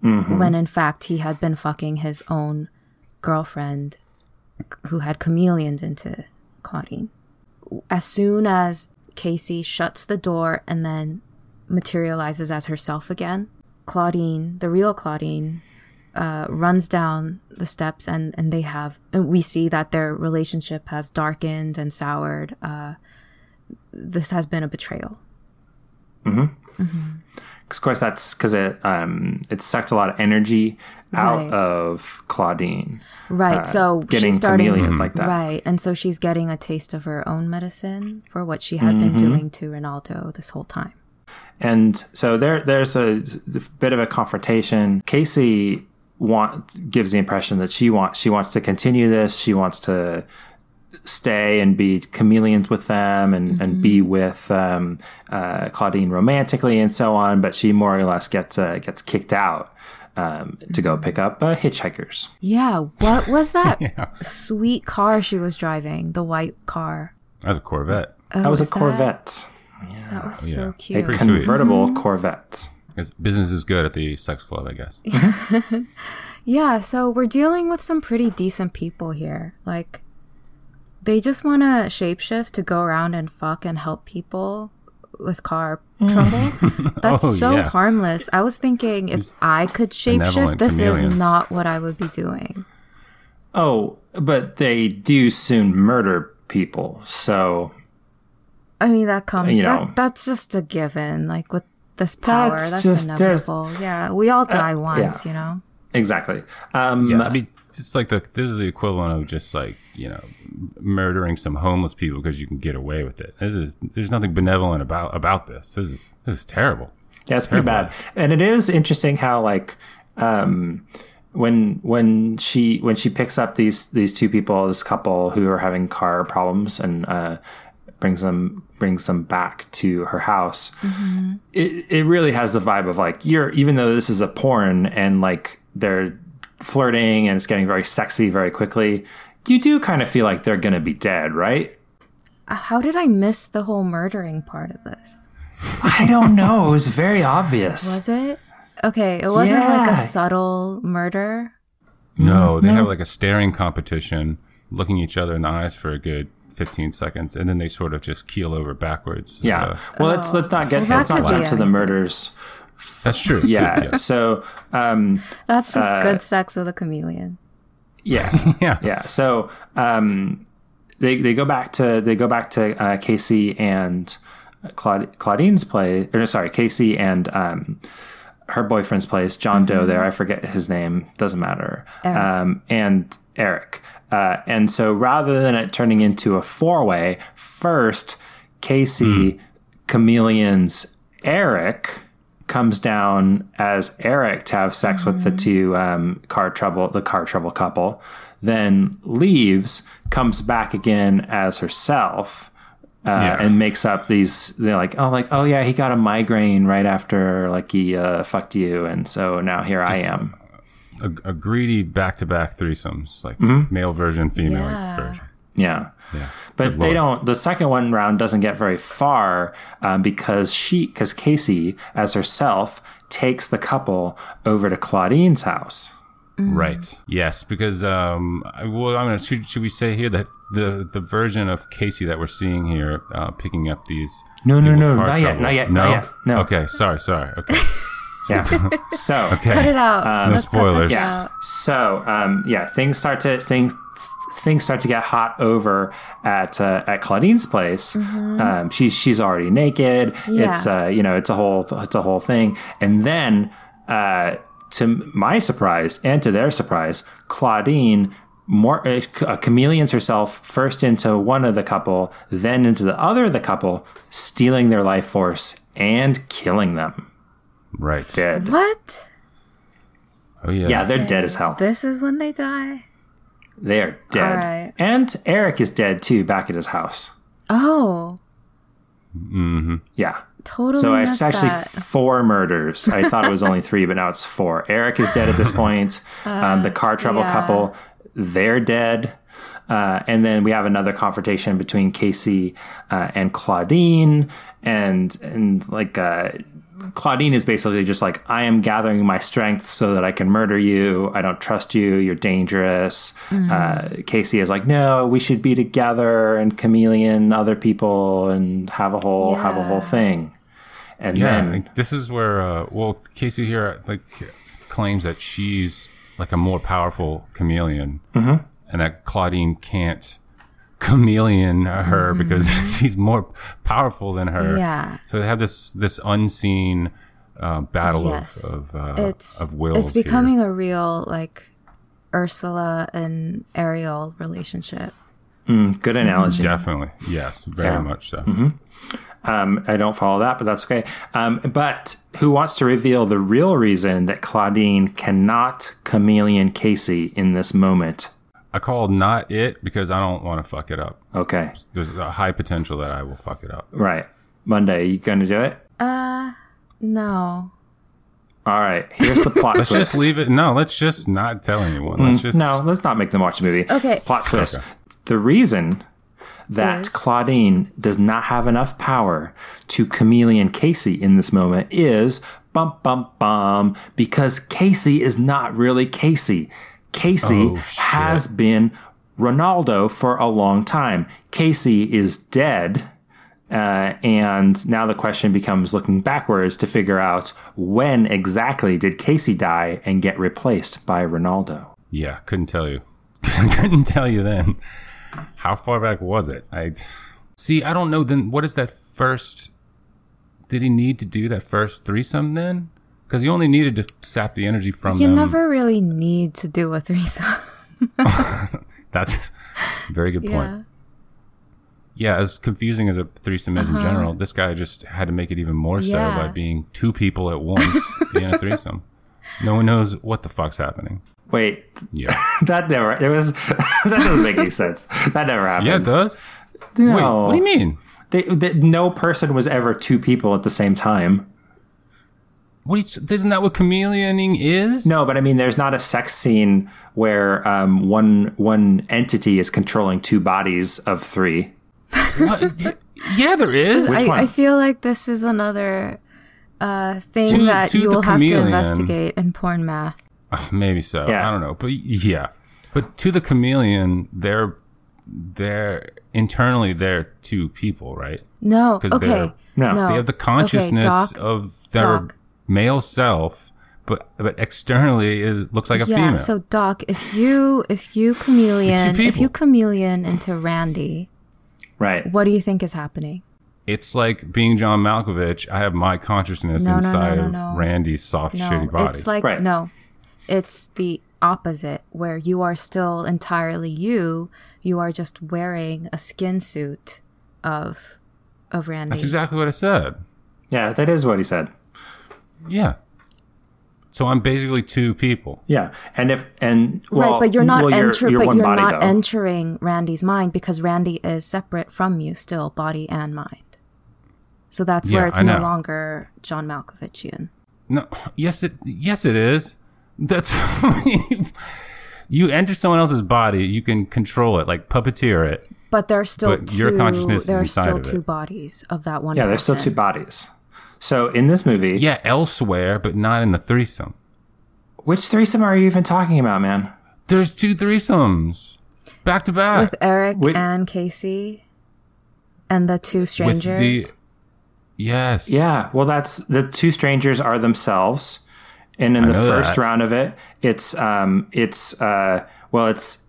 When in fact he had been fucking his own girlfriend who had chameleoned into Claudine. As soon as Casey shuts the door and then materializes as herself again, Claudine, the real Claudine, uh, runs down the steps and, and they have, and we see that their relationship has darkened and soured. Uh, this has been a betrayal. Because of course that's because it um it sucked a lot of energy out Right. of Claudine. Right. uh, so getting she's starting chameleon like that. Right. And so she's getting a taste of her own medicine for what she had been doing to Ronaldo this whole time. And so there, there's a bit of a confrontation. Casey want gives the impression that she wants she wants to continue this. She wants to stay and be chameleons with them and, and be with um, uh, Claudine romantically and so on. But she more or less gets uh, gets kicked out um, to go pick up uh, hitchhikers. Yeah. What was that [laughs] Yeah. sweet car she was driving? The white car. That's a Corvette. Oh, That was a is Corvette, That was yeah. so a cute. Pretty sweet. convertible Corvette. Because business is good at the sex club, I guess. [laughs] Yeah, so we're dealing with some pretty decent people here. Like, they just want to shapeshift to go around and fuck and help people with car mm. trouble. [laughs] That's Oh, so yeah. harmless. I was thinking if I could shapeshift, benevolent this chameleons. is not what I would be doing. Oh, but they do soon murder people. So I mean, that comes. You that, know. that's just a given. Like with this power, That's that's, just- inevitable. Yeah, we all uh, die once, yeah. you know. Exactly. Um, Yeah, I mean, it's like the this is the equivalent of just like you know murdering some homeless people because you can get away with it. This is there's nothing benevolent about about this. This is this is terrible. Yeah, it's pretty Terrible. bad. And it is interesting how like um when when she when she picks up these these two people, this couple who are having car problems and uh brings them brings them back to her house. It it really has the vibe of like you're even though this is a porn and like they're flirting and it's getting very sexy very quickly, you do kind of feel like they're going to be dead, right? Uh, How did I miss the whole murdering part of this? I don't know. It was very obvious. Was it? Okay, it wasn't like a subtle murder. No, they no. have like a staring competition, looking each other in the eyes for a good 15 seconds, and then they sort of just keel over backwards. Yeah. Uh, well, let's let's not get Well, let's not could jump to the murders. That's true. Yeah. So, um, That's just good sex with a chameleon. yeah, [laughs] yeah. yeah. So, um, they they go back to they go back to uh, Casey and Claud- Claudine's place. Or sorry, Casey and um, her boyfriend's place. Jon Dough. There, I forget his name. Doesn't matter. Eric. Um, and Eric. Uh, and so rather than it turning into a four way, first Casey chameleons Eric comes down as Eric to have sex with the two um, car trouble the car trouble couple, then leaves, comes back again as herself. Uh, Yeah. And makes up these. They're like, oh, like, oh yeah, he got a migraine right after like he uh, fucked you, and so now here I am. A, a greedy back-to-back threesomes, like Mm-hmm. male version, female Yeah. version. Yeah. Yeah. But they don't. The second one round doesn't get very far um, because she, because Casey, as herself, takes the couple over to Claudine's house. Right. Yes, because um, I- well, I'm gonna should, should we say here that the the version of Casey that we're seeing here, uh, picking up these. No, no, no, with car not yet, not yet, no? not yet, no. Okay, sorry, sorry. Okay, [laughs] Yeah. so [laughs] okay. Cut it out. no spoilers. yeah. So um, yeah, things start to things things start to get hot over at uh, at Claudine's place. Um, she's she's already naked. Yeah. It's uh, you know it's a whole it's a whole thing, and then uh, to my surprise and to their surprise, Claudine. More uh, uh, chameleons herself first into one of the couple, then into the other of the couple, stealing their life force and killing them Right. dead. What? Oh yeah. Yeah, they're dead as hell. This is when they die? They are dead. All right. And Eric is dead too, back at his house. Oh, Yeah. totally. So it's actually that. four murders. I thought it was only three, but now it's four. Eric is dead at this point. um, the car trouble yeah. couple, they're dead. Uh, and then we have another confrontation between Casey uh, and Claudine, and and like uh, Claudine is basically just like, I am gathering my strength so that I can murder you. I don't trust you. You're dangerous. Uh, Casey is like, no, we should be together and chameleon other people and have a whole have a whole thing. And Yeah, then like, this is where uh, well Casey here like claims that she's like a more powerful chameleon, Mm-hmm. and that Claudine can't chameleon her because [laughs] she's more powerful than her. Mm-hmm. Yeah. So they have this this unseen uh, battle Yes. of of, uh, it's of wills. it's becoming a real like Ursula and Ariel relationship. mm, good analogy. here. definitely yes, very Yeah. much so. Um, I don't follow that, but that's okay. Um, but who wants to reveal the real reason that Claudine cannot chameleon Casey in this moment? I called not it because I don't want to fuck it up. Okay, There's a high potential that I will fuck it up. right. Monday, you going to do it? Uh, no. All right. Here's the plot [laughs] Let's twist. just leave it. No, let's just not tell anyone. Let's just Mm, No, let's not make them watch the movie. Okay. Plot twist. Okay. The reason that Is? Claudine does not have enough power to chameleon Casey in this moment is bum bum bum because Casey is not really Casey. Casey Oh, has been Ronaldo for a long time. Casey is dead. Uh, and now the question becomes looking backwards to figure out when exactly did Casey die and get replaced by Ronaldo. Yeah, couldn't tell you. [laughs] couldn't tell you then. how far back was it? I see. I don't know. Then what is that first? Did he need to do that first threesome then? Because you only needed to sap the energy from You them. never really need to do a threesome. [laughs] That's a very good point. yeah. Yeah, as confusing as a threesome is in general, this guy just had to make it even more so Uh-huh. Yeah. by being two people at once in a threesome. No one knows what the fuck's happening. Wait, Yeah, [laughs] that never. It was. [laughs] that doesn't make any sense. That never happened. yeah, it does. No. Wait, what do you mean? They, they, no person was ever two people at the same time. What do you, isn't that what chameleoning is? No, but I mean, there's not a sex scene where um, one one entity is controlling two bodies of three. What? [laughs] yeah, there is. Which I, one? I feel like this is another uh, thing To- that to you the will have to investigate in porn math. Uh, Maybe so. Yeah. I don't know, but yeah. But to the chameleon, they're they're internally they're two people, right? No, 'Cause okay. No. no. They have the consciousness Doc, of their Doc. Male self, but but externally it looks like a yeah, female. so Doc, if you if you chameleon if you chameleon into Randy, Right. what do you think is happening? it's like being John Malkovich. I have my consciousness No, no, no, inside no, of no. Randy's soft, No, shitty body. it's like Right. no, it's the opposite where you are still entirely you. You are just wearing a skin suit of of Randy. That's exactly what I said. Yeah, that is what he said. Yeah. So I'm basically two people. Yeah, and if and well, right, but you're not well, enter- you're but you're body, not though. entering Randy's mind because Randy is separate from you still, body and mind. So that's Yeah, where it's I no know. longer John Malkovichian. No, yes, it yes it is. That's [laughs] you enter someone else's body, you can control it, like puppeteer it. But there's still But two. your consciousness is there are inside still of it. two bodies of that one. yeah, there's still two bodies. So in this movie, Yeah, elsewhere, but not in the threesome. which threesome are you even talking about, man? There's two threesomes back to back with Eric With- and Casey, and the two strangers. with the yes, Yeah, well, that's the two strangers are themselves, and in the first that. round of it, it's um, it's uh, well, it's Cl-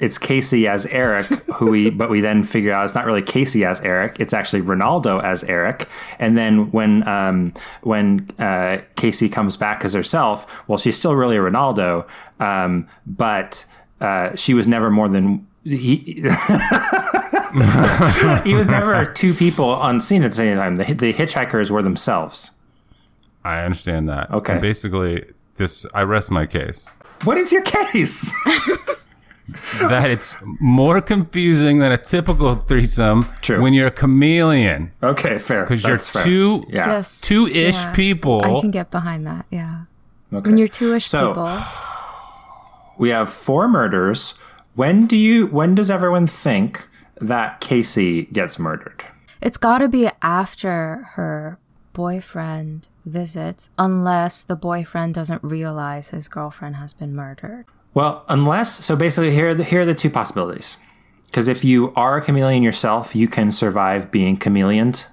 it's Casey as Eric, who we but we then figure out it's not really Casey as Eric, it's actually Ronaldo as Eric, and then when um, when uh, Casey comes back as herself, well, she's still really Ronaldo, um, but uh, she was never more than he. [laughs] he was never two people on scene at the same time. The, the hitchhikers were themselves. I understand that. Okay. And basically, this I rest my case What is your case? [laughs] that it's more confusing than a typical threesome True. when you're a chameleon okay, fair. because you're fair. two Yeah. Yes. two ish Yeah. people. I can get behind that. Yeah. Okay. When you're two-ish So- people, we have four murders. When do you? When does everyone think that Casey gets murdered? it's got to be after her boyfriend visits, unless the boyfriend doesn't realize his girlfriend has been murdered. Well, unless so, basically here are the, here are the two possibilities. Because if you are a chameleon yourself, you can survive being chameleoned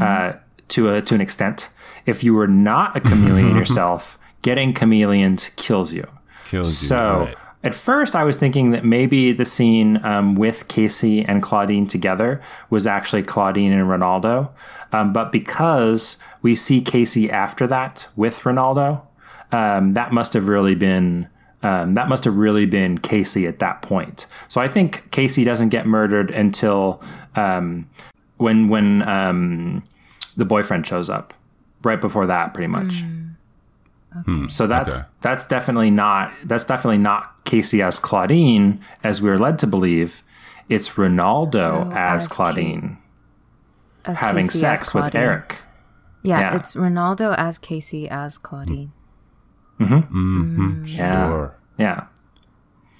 uh, to a to an extent. If you were not a chameleon [laughs] yourself, getting chameleoned kills you. Kills you, So right. at first, I was thinking that maybe the scene um, with Casey and Claudine together was actually Claudine and Ronaldo. Um, but because we see Casey after that with Ronaldo, um, that must have really been. Um, that must have really been Casey at that point. So I think Casey doesn't get murdered until um, when when um, the boyfriend shows up. Right before that, pretty much. So that's okay. that's definitely not that's definitely not Casey as Claudine as we were led to believe. It's Ronaldo Oh, as as Claudine As having Casey as sex with Eric. Yeah, Yeah. it's Ronaldo as Casey as Claudine. Mm-hmm. Mm-hmm. Mm-hmm. Yeah. Sure. Yeah.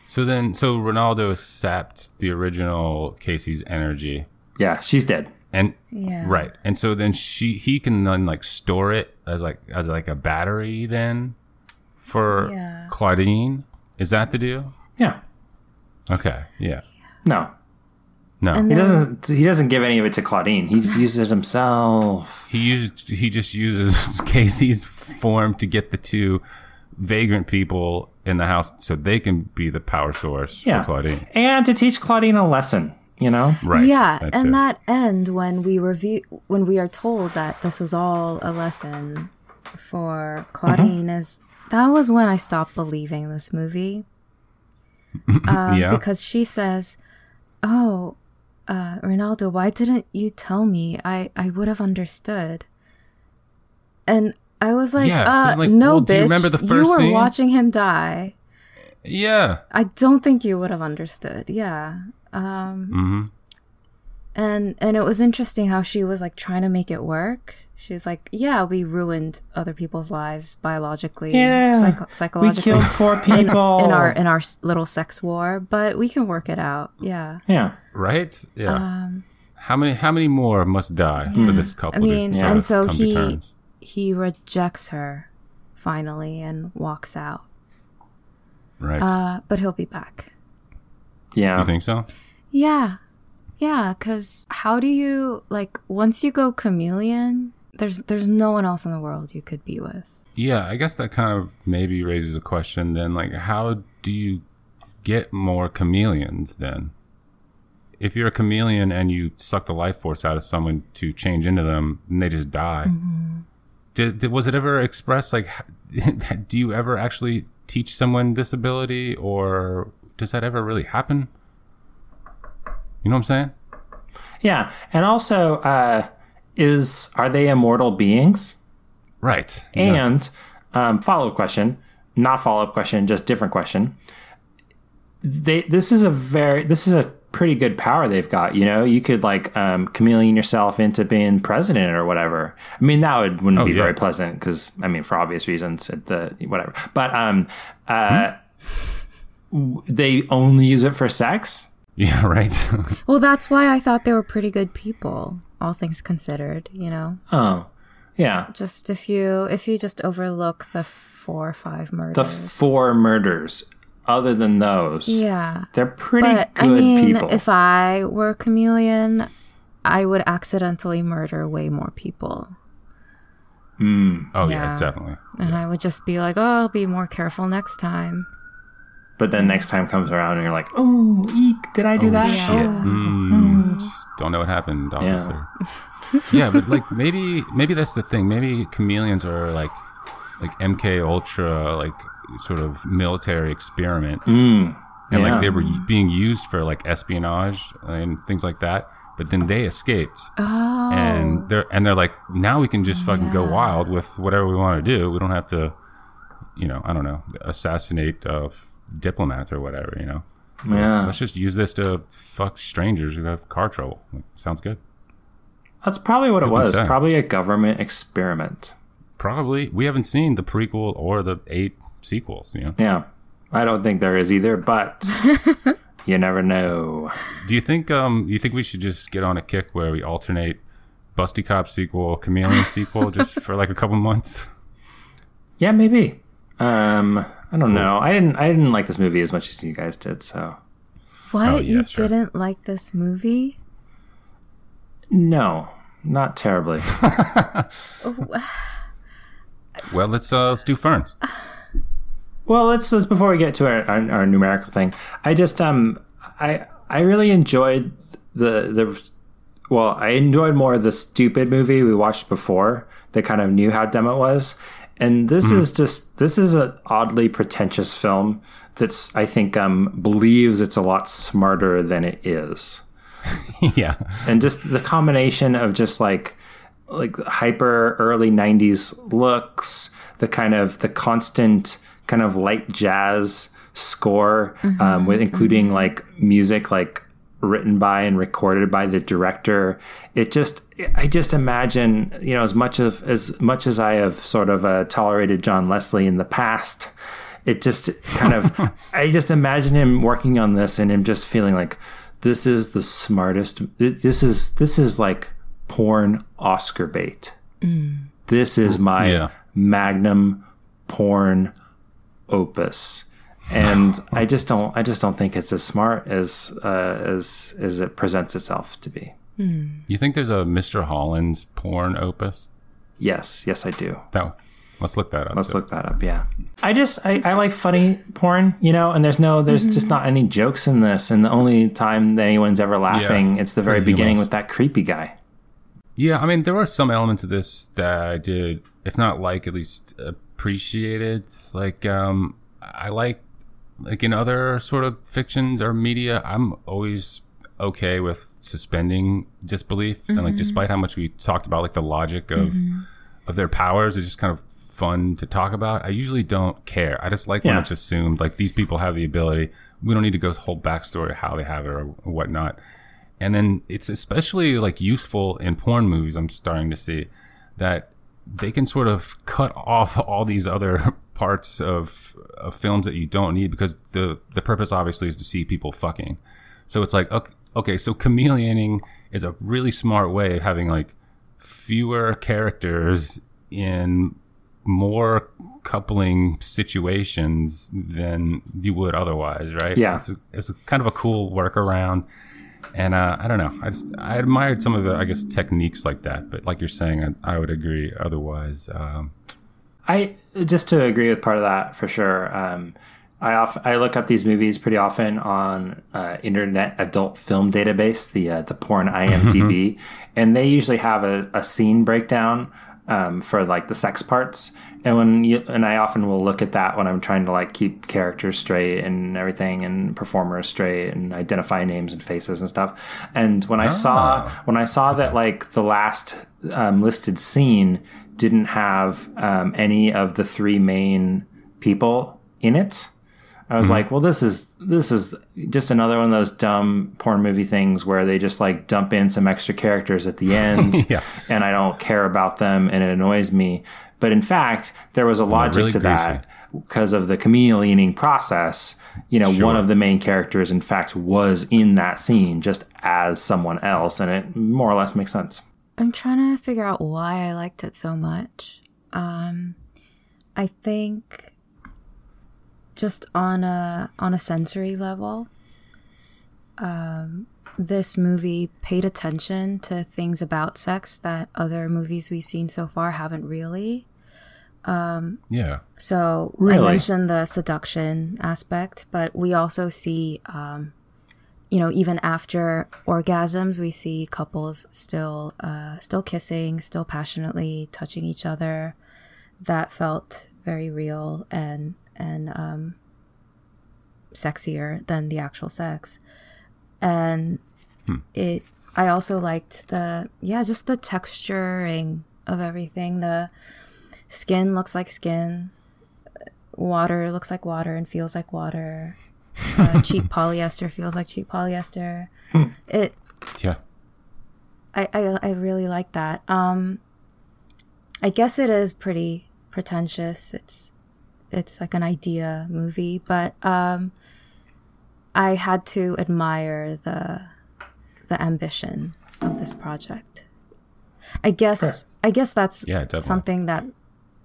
So then, so Ronaldo sapped the original Casey's energy, Yeah, she's dead. and Yeah. right, and so then she he can then like store it as like as like a battery then for Yeah. Claudine. Is that the deal? Yeah. Okay, yeah, No. no, And He doesn't he doesn't give any of it to Claudine. He just uses it himself. he used he just uses [laughs] Casey's form to get the two vagrant people in the house so they can be the power source Yeah. for Claudine. And to teach Claudine a lesson, you know? Right. Yeah, that's and it. that end when we review when we are told that this was all a lesson for Claudine is that was when I stopped believing this movie. [laughs] Um, Yeah. because she says, "Oh, uh, Ronaldo, why didn't you tell me? I I would have understood." And I was like, Yeah, uh, it's like, "No, well, bitch, you remember the you were scene? watching him die. Yeah. I don't think you would have understood." Yeah. Um, hmm and and it was interesting how she was like trying to make it work She's like yeah we ruined other people's lives biologically Yeah. psycho- We psychologically killed four [laughs] people. in our in our little sex war but we can work it out yeah yeah. Right? Yeah. um how many how many more must die for this couple I mean, to sort and so come he- to terms? He rejects her finally and walks out Right. uh but he'll be back Yeah. you think so? yeah yeah because how do you like once you go chameleon there's there's no one else in the world you could be with Yeah, I guess that kind of maybe raises a question then like how do you get more chameleons then? If you're a chameleon and you suck the life force out of someone to change into them, and they just die. Did, did was it ever expressed like [laughs] do you ever actually teach someone this ability or does that ever really happen? You know what I'm saying? Yeah. And also, uh, is are they immortal beings? Right. And um, follow up question, not follow up question, just different question. They this is a very this is a pretty good power they've got. You know, you could like um, chameleon yourself into being president or whatever. I mean, that would wouldn't Oh, be yeah. very pleasant because I mean, for obvious reasons, at the whatever. But um, uh, w- they only use it for sex. Yeah, [laughs] right. Well, that's why I thought they were pretty good people, all things considered, you know. Oh, yeah. Just if you if you just overlook the four or five murders. The four murders. Other than those, yeah. they're pretty But good I mean, people. if I were a chameleon, I would accidentally murder way more people. oh yeah, Yeah. definitely. And I would just be like, "Oh, I'll be more careful next time." But then next time comes around and you're like, oh, eek, did I do that? Shit. Mm, don't know what happened, officer. [laughs] Yeah. but like maybe maybe that's the thing. Maybe chameleons are like like MK Ultra, like sort of military experiments, and yeah. like they were being used for like espionage and things like that. But then they escaped, Oh. and they're and they're like, now we can just fucking go wild with whatever we want to do. We don't have to, you know, I don't know, assassinate uh, diplomats or whatever. You know. Yeah. Let's just use this to fuck strangers who have car trouble. Like, sounds good. That's probably what it was. say? Probably a government experiment. Probably. We haven't seen the prequel or the eight sequels. You know. Yeah. I don't think there is either, but [laughs] you never know. Do you think um you think we should just get on a kick where we alternate Busty Cop sequel, Chameleon sequel, [laughs] just for like a couple months? Yeah, maybe. Um, I don't know. I didn't. I didn't like this movie as much as you guys did. So What? Oh, yeah, you sure. didn't like this movie? no, not terribly. [laughs] [sighs] Well, let's uh let's do Ferns. [sighs] Well, let's let's before we get to our, our, our numerical thing. I just um I I really enjoyed the the well I enjoyed more the stupid movie we watched before that kind of knew how dumb it was, and this is just this is an oddly pretentious film that's I think um believes it's a lot smarter than it is [laughs] yeah. and just the combination of just like like hyper early 90s looks the kind of the constant kind of light jazz score um, with including like music like written by and recorded by the director. It just i just imagine you know as much of as much as i have sort of uh, tolerated john leslie in the past it just kind of [laughs] i just imagine him working on this and him just feeling like this is the smartest this is this is like porn oscar bait. This is my Yeah. magnum porn opus and [laughs] i just don't i just don't think it's as smart as uh, as as it presents itself to be hmm. You think there's a Mr. Holland's porn opus? yes yes i do That Let's look that up. Let's too. look that up. Yeah. I just I, I like funny porn, you know, and there's no there's just mm-hmm. not any jokes in this, and the only time that anyone's ever laughing, Yeah, it's the very very beginning humorous. with that creepy guy. Yeah, I mean, there are some elements of this that I did, if not like, at least uh, appreciated. Like, um, I like, like in other sort of fictions or media, I'm always okay with suspending disbelief, and like, despite how much we talked about, like the logic of of their powers it's just kind of fun to talk about. I usually don't care. I just like when it's assumed like these people have the ability. We don't need to go whole backstory of how they have it or, or whatnot. And then it's especially like useful in porn movies. I'm starting to see that they can sort of cut [laughs] off all these other parts of, of films that you don't need because the the purpose obviously is to see people fucking. So it's like okay, okay so chameleoning is a really smart way of having like fewer characters in more coupling situations than you would otherwise, right? Yeah. it's, a, it's a kind of a cool workaround. And uh, I don't know. I just I admired some of the I guess techniques like that, but like you're saying, I, I would agree. Otherwise, um, I just to agree with part of that for sure. Um, I off, I look up these movies pretty often on uh, Internet Adult Film Database, the uh, the porn IMDb, and they usually have a, a scene breakdown um, for like the sex parts. And when you and I often will look at that when I'm trying to like keep characters straight and everything and performers straight and identify names and faces and stuff. And when I saw when I saw that like the last um, listed scene didn't have um, any of the three main people in it. I was like, well, this is this is just another one of those dumb porn movie things where they just like dump in some extra characters at the [laughs] end, Yeah. and I don't care about them, and it annoys me. But in fact, there was a logic really to greasy. that because of the chameleoning process. You know, Sure. one of the main characters, in fact, was in that scene just as someone else, and it more or less makes sense. I'm trying to figure out why I liked it so much. Um, I think just on a on a sensory level, um, this movie paid attention to things about sex that other movies we've seen so far haven't really. yeah, So Really? I mentioned the seduction aspect, but we also see, um, you know, even after orgasms, we see couples still, uh, still kissing, still passionately touching each other. That felt very real and and um, sexier than the actual sex, and it. I also liked the yeah, just the texturing of everything. The skin looks like skin. Water looks like water and feels like water. Uh, [laughs] cheap polyester feels like cheap polyester. It yeah. I, I i really like that. Um i guess it is pretty pretentious. It's it's like an idea movie but um i had to admire the the ambition of this project i guess i guess that's Yeah, something that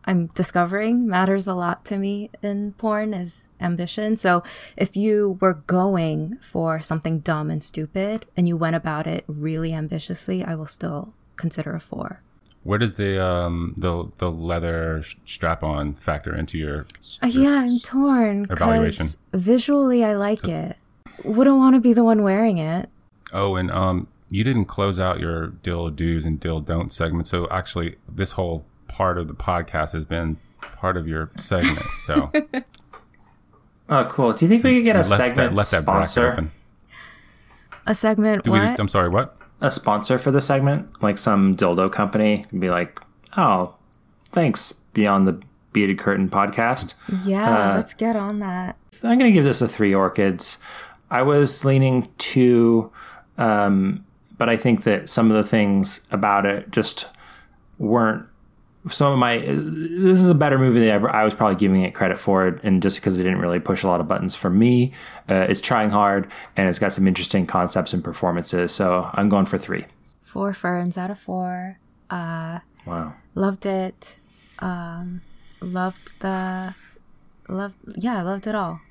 I'm discovering matters a lot to me in porn is ambition. So if you were going for something dumb and stupid and you went about it really ambitiously, I will still consider a four. Where does the um the the leather strap on factor into your? Uh, yeah, I'm torn Evaluation. visually I like it. Wouldn't want to be the one wearing it. Oh, and um, you didn't close out your dill do's and dill don't segment. So actually, this whole part of the podcast has been part of your segment. So [laughs] Oh, cool. Do you think we could get a left segment that, left that bracket sponsor? open. A segment Do we, what? I'm sorry, what? A sponsor for the segment, like some dildo company, and be like, "Oh, thanks, Beyond the Beaded Curtain podcast." yeah, uh, let's get on that. I'm going to give this a three orchids. I was leaning two, um, but I think that some of the things about it just weren't. Some of my this is a better movie than I, I was probably giving it credit for, it and just because it didn't really push a lot of buttons for me, uh, it's trying hard and it's got some interesting concepts and performances. So I'm going for three. Four ferns out of four. Wow. Loved it. Um, loved the. Loved. Yeah, I loved it all.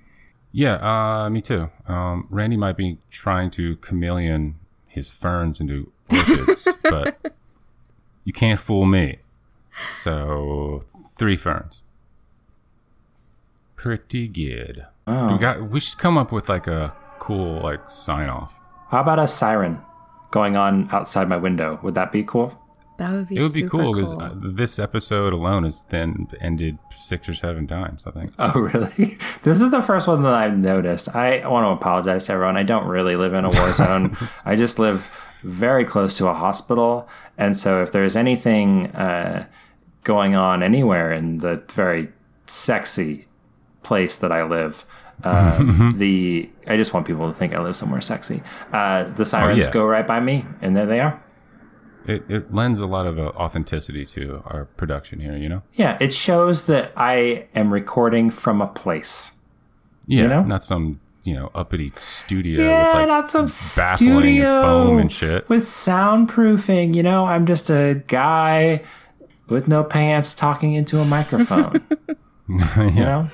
Yeah, uh, me too. Um, Randy might be trying to chameleon his ferns into orchids, [laughs] but you can't fool me. So three ferns. Pretty good. Oh. We got. We should come up with like a cool like sign off. How about a siren going on outside my window? Would that be cool? That would be It would be cool because uh, this episode alone has then ended six or seven times. I think. Oh, [laughs] really? This is the first one that I've noticed. I want to apologize to everyone. I don't really live in a war [laughs] zone. I just live very close to a hospital. And so if there's anything uh, going on anywhere in the very sexy place that I live, uh, [laughs] the I just want people to think I live somewhere sexy. Uh, the sirens yeah. go right by me, and there they are. It, it lends a lot of uh, authenticity to our production here. You know. Yeah, it shows that I am recording from a place. Yeah. know? Not some you know uppity studio Yeah, like not some studio foam and shit. with soundproofing. You know, I'm just a guy with no pants talking into a microphone. yeah. [laughs] [laughs] You know,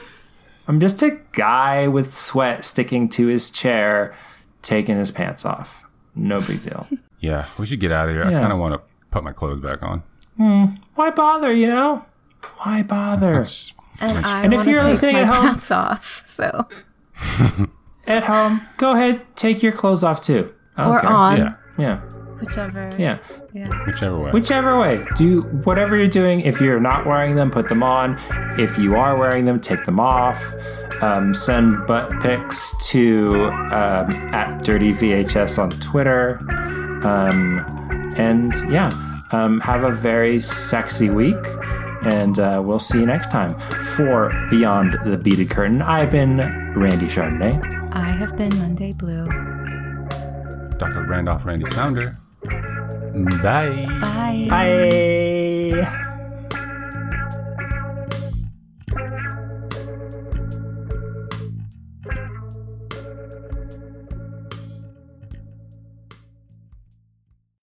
I'm just a guy with sweat sticking to his chair, taking his pants off. No big deal. [laughs] Yeah, we should get out of here. I kind of want to put my clothes back on. Hmm. Why bother? You know, why bother? It's- And I And if you're take listening my at home- pants off. So At home, go ahead, take your clothes off too. I don't or care. on, yeah, Yeah, whichever. yeah. Yeah. whichever way. Whichever way, do whatever you're doing. If you're not wearing them, put them on. If you are wearing them, take them off. Um, send butt pics to um, at Dirty VHS on Twitter. Um, and yeah, um, have a very sexy week. And uh, we'll see you next time for Beyond the Beaded Curtain. I've been Randy Chardonnay. I have been Monday Blue. Dr. Randolph Randy Sounder. Bye. Bye. Bye.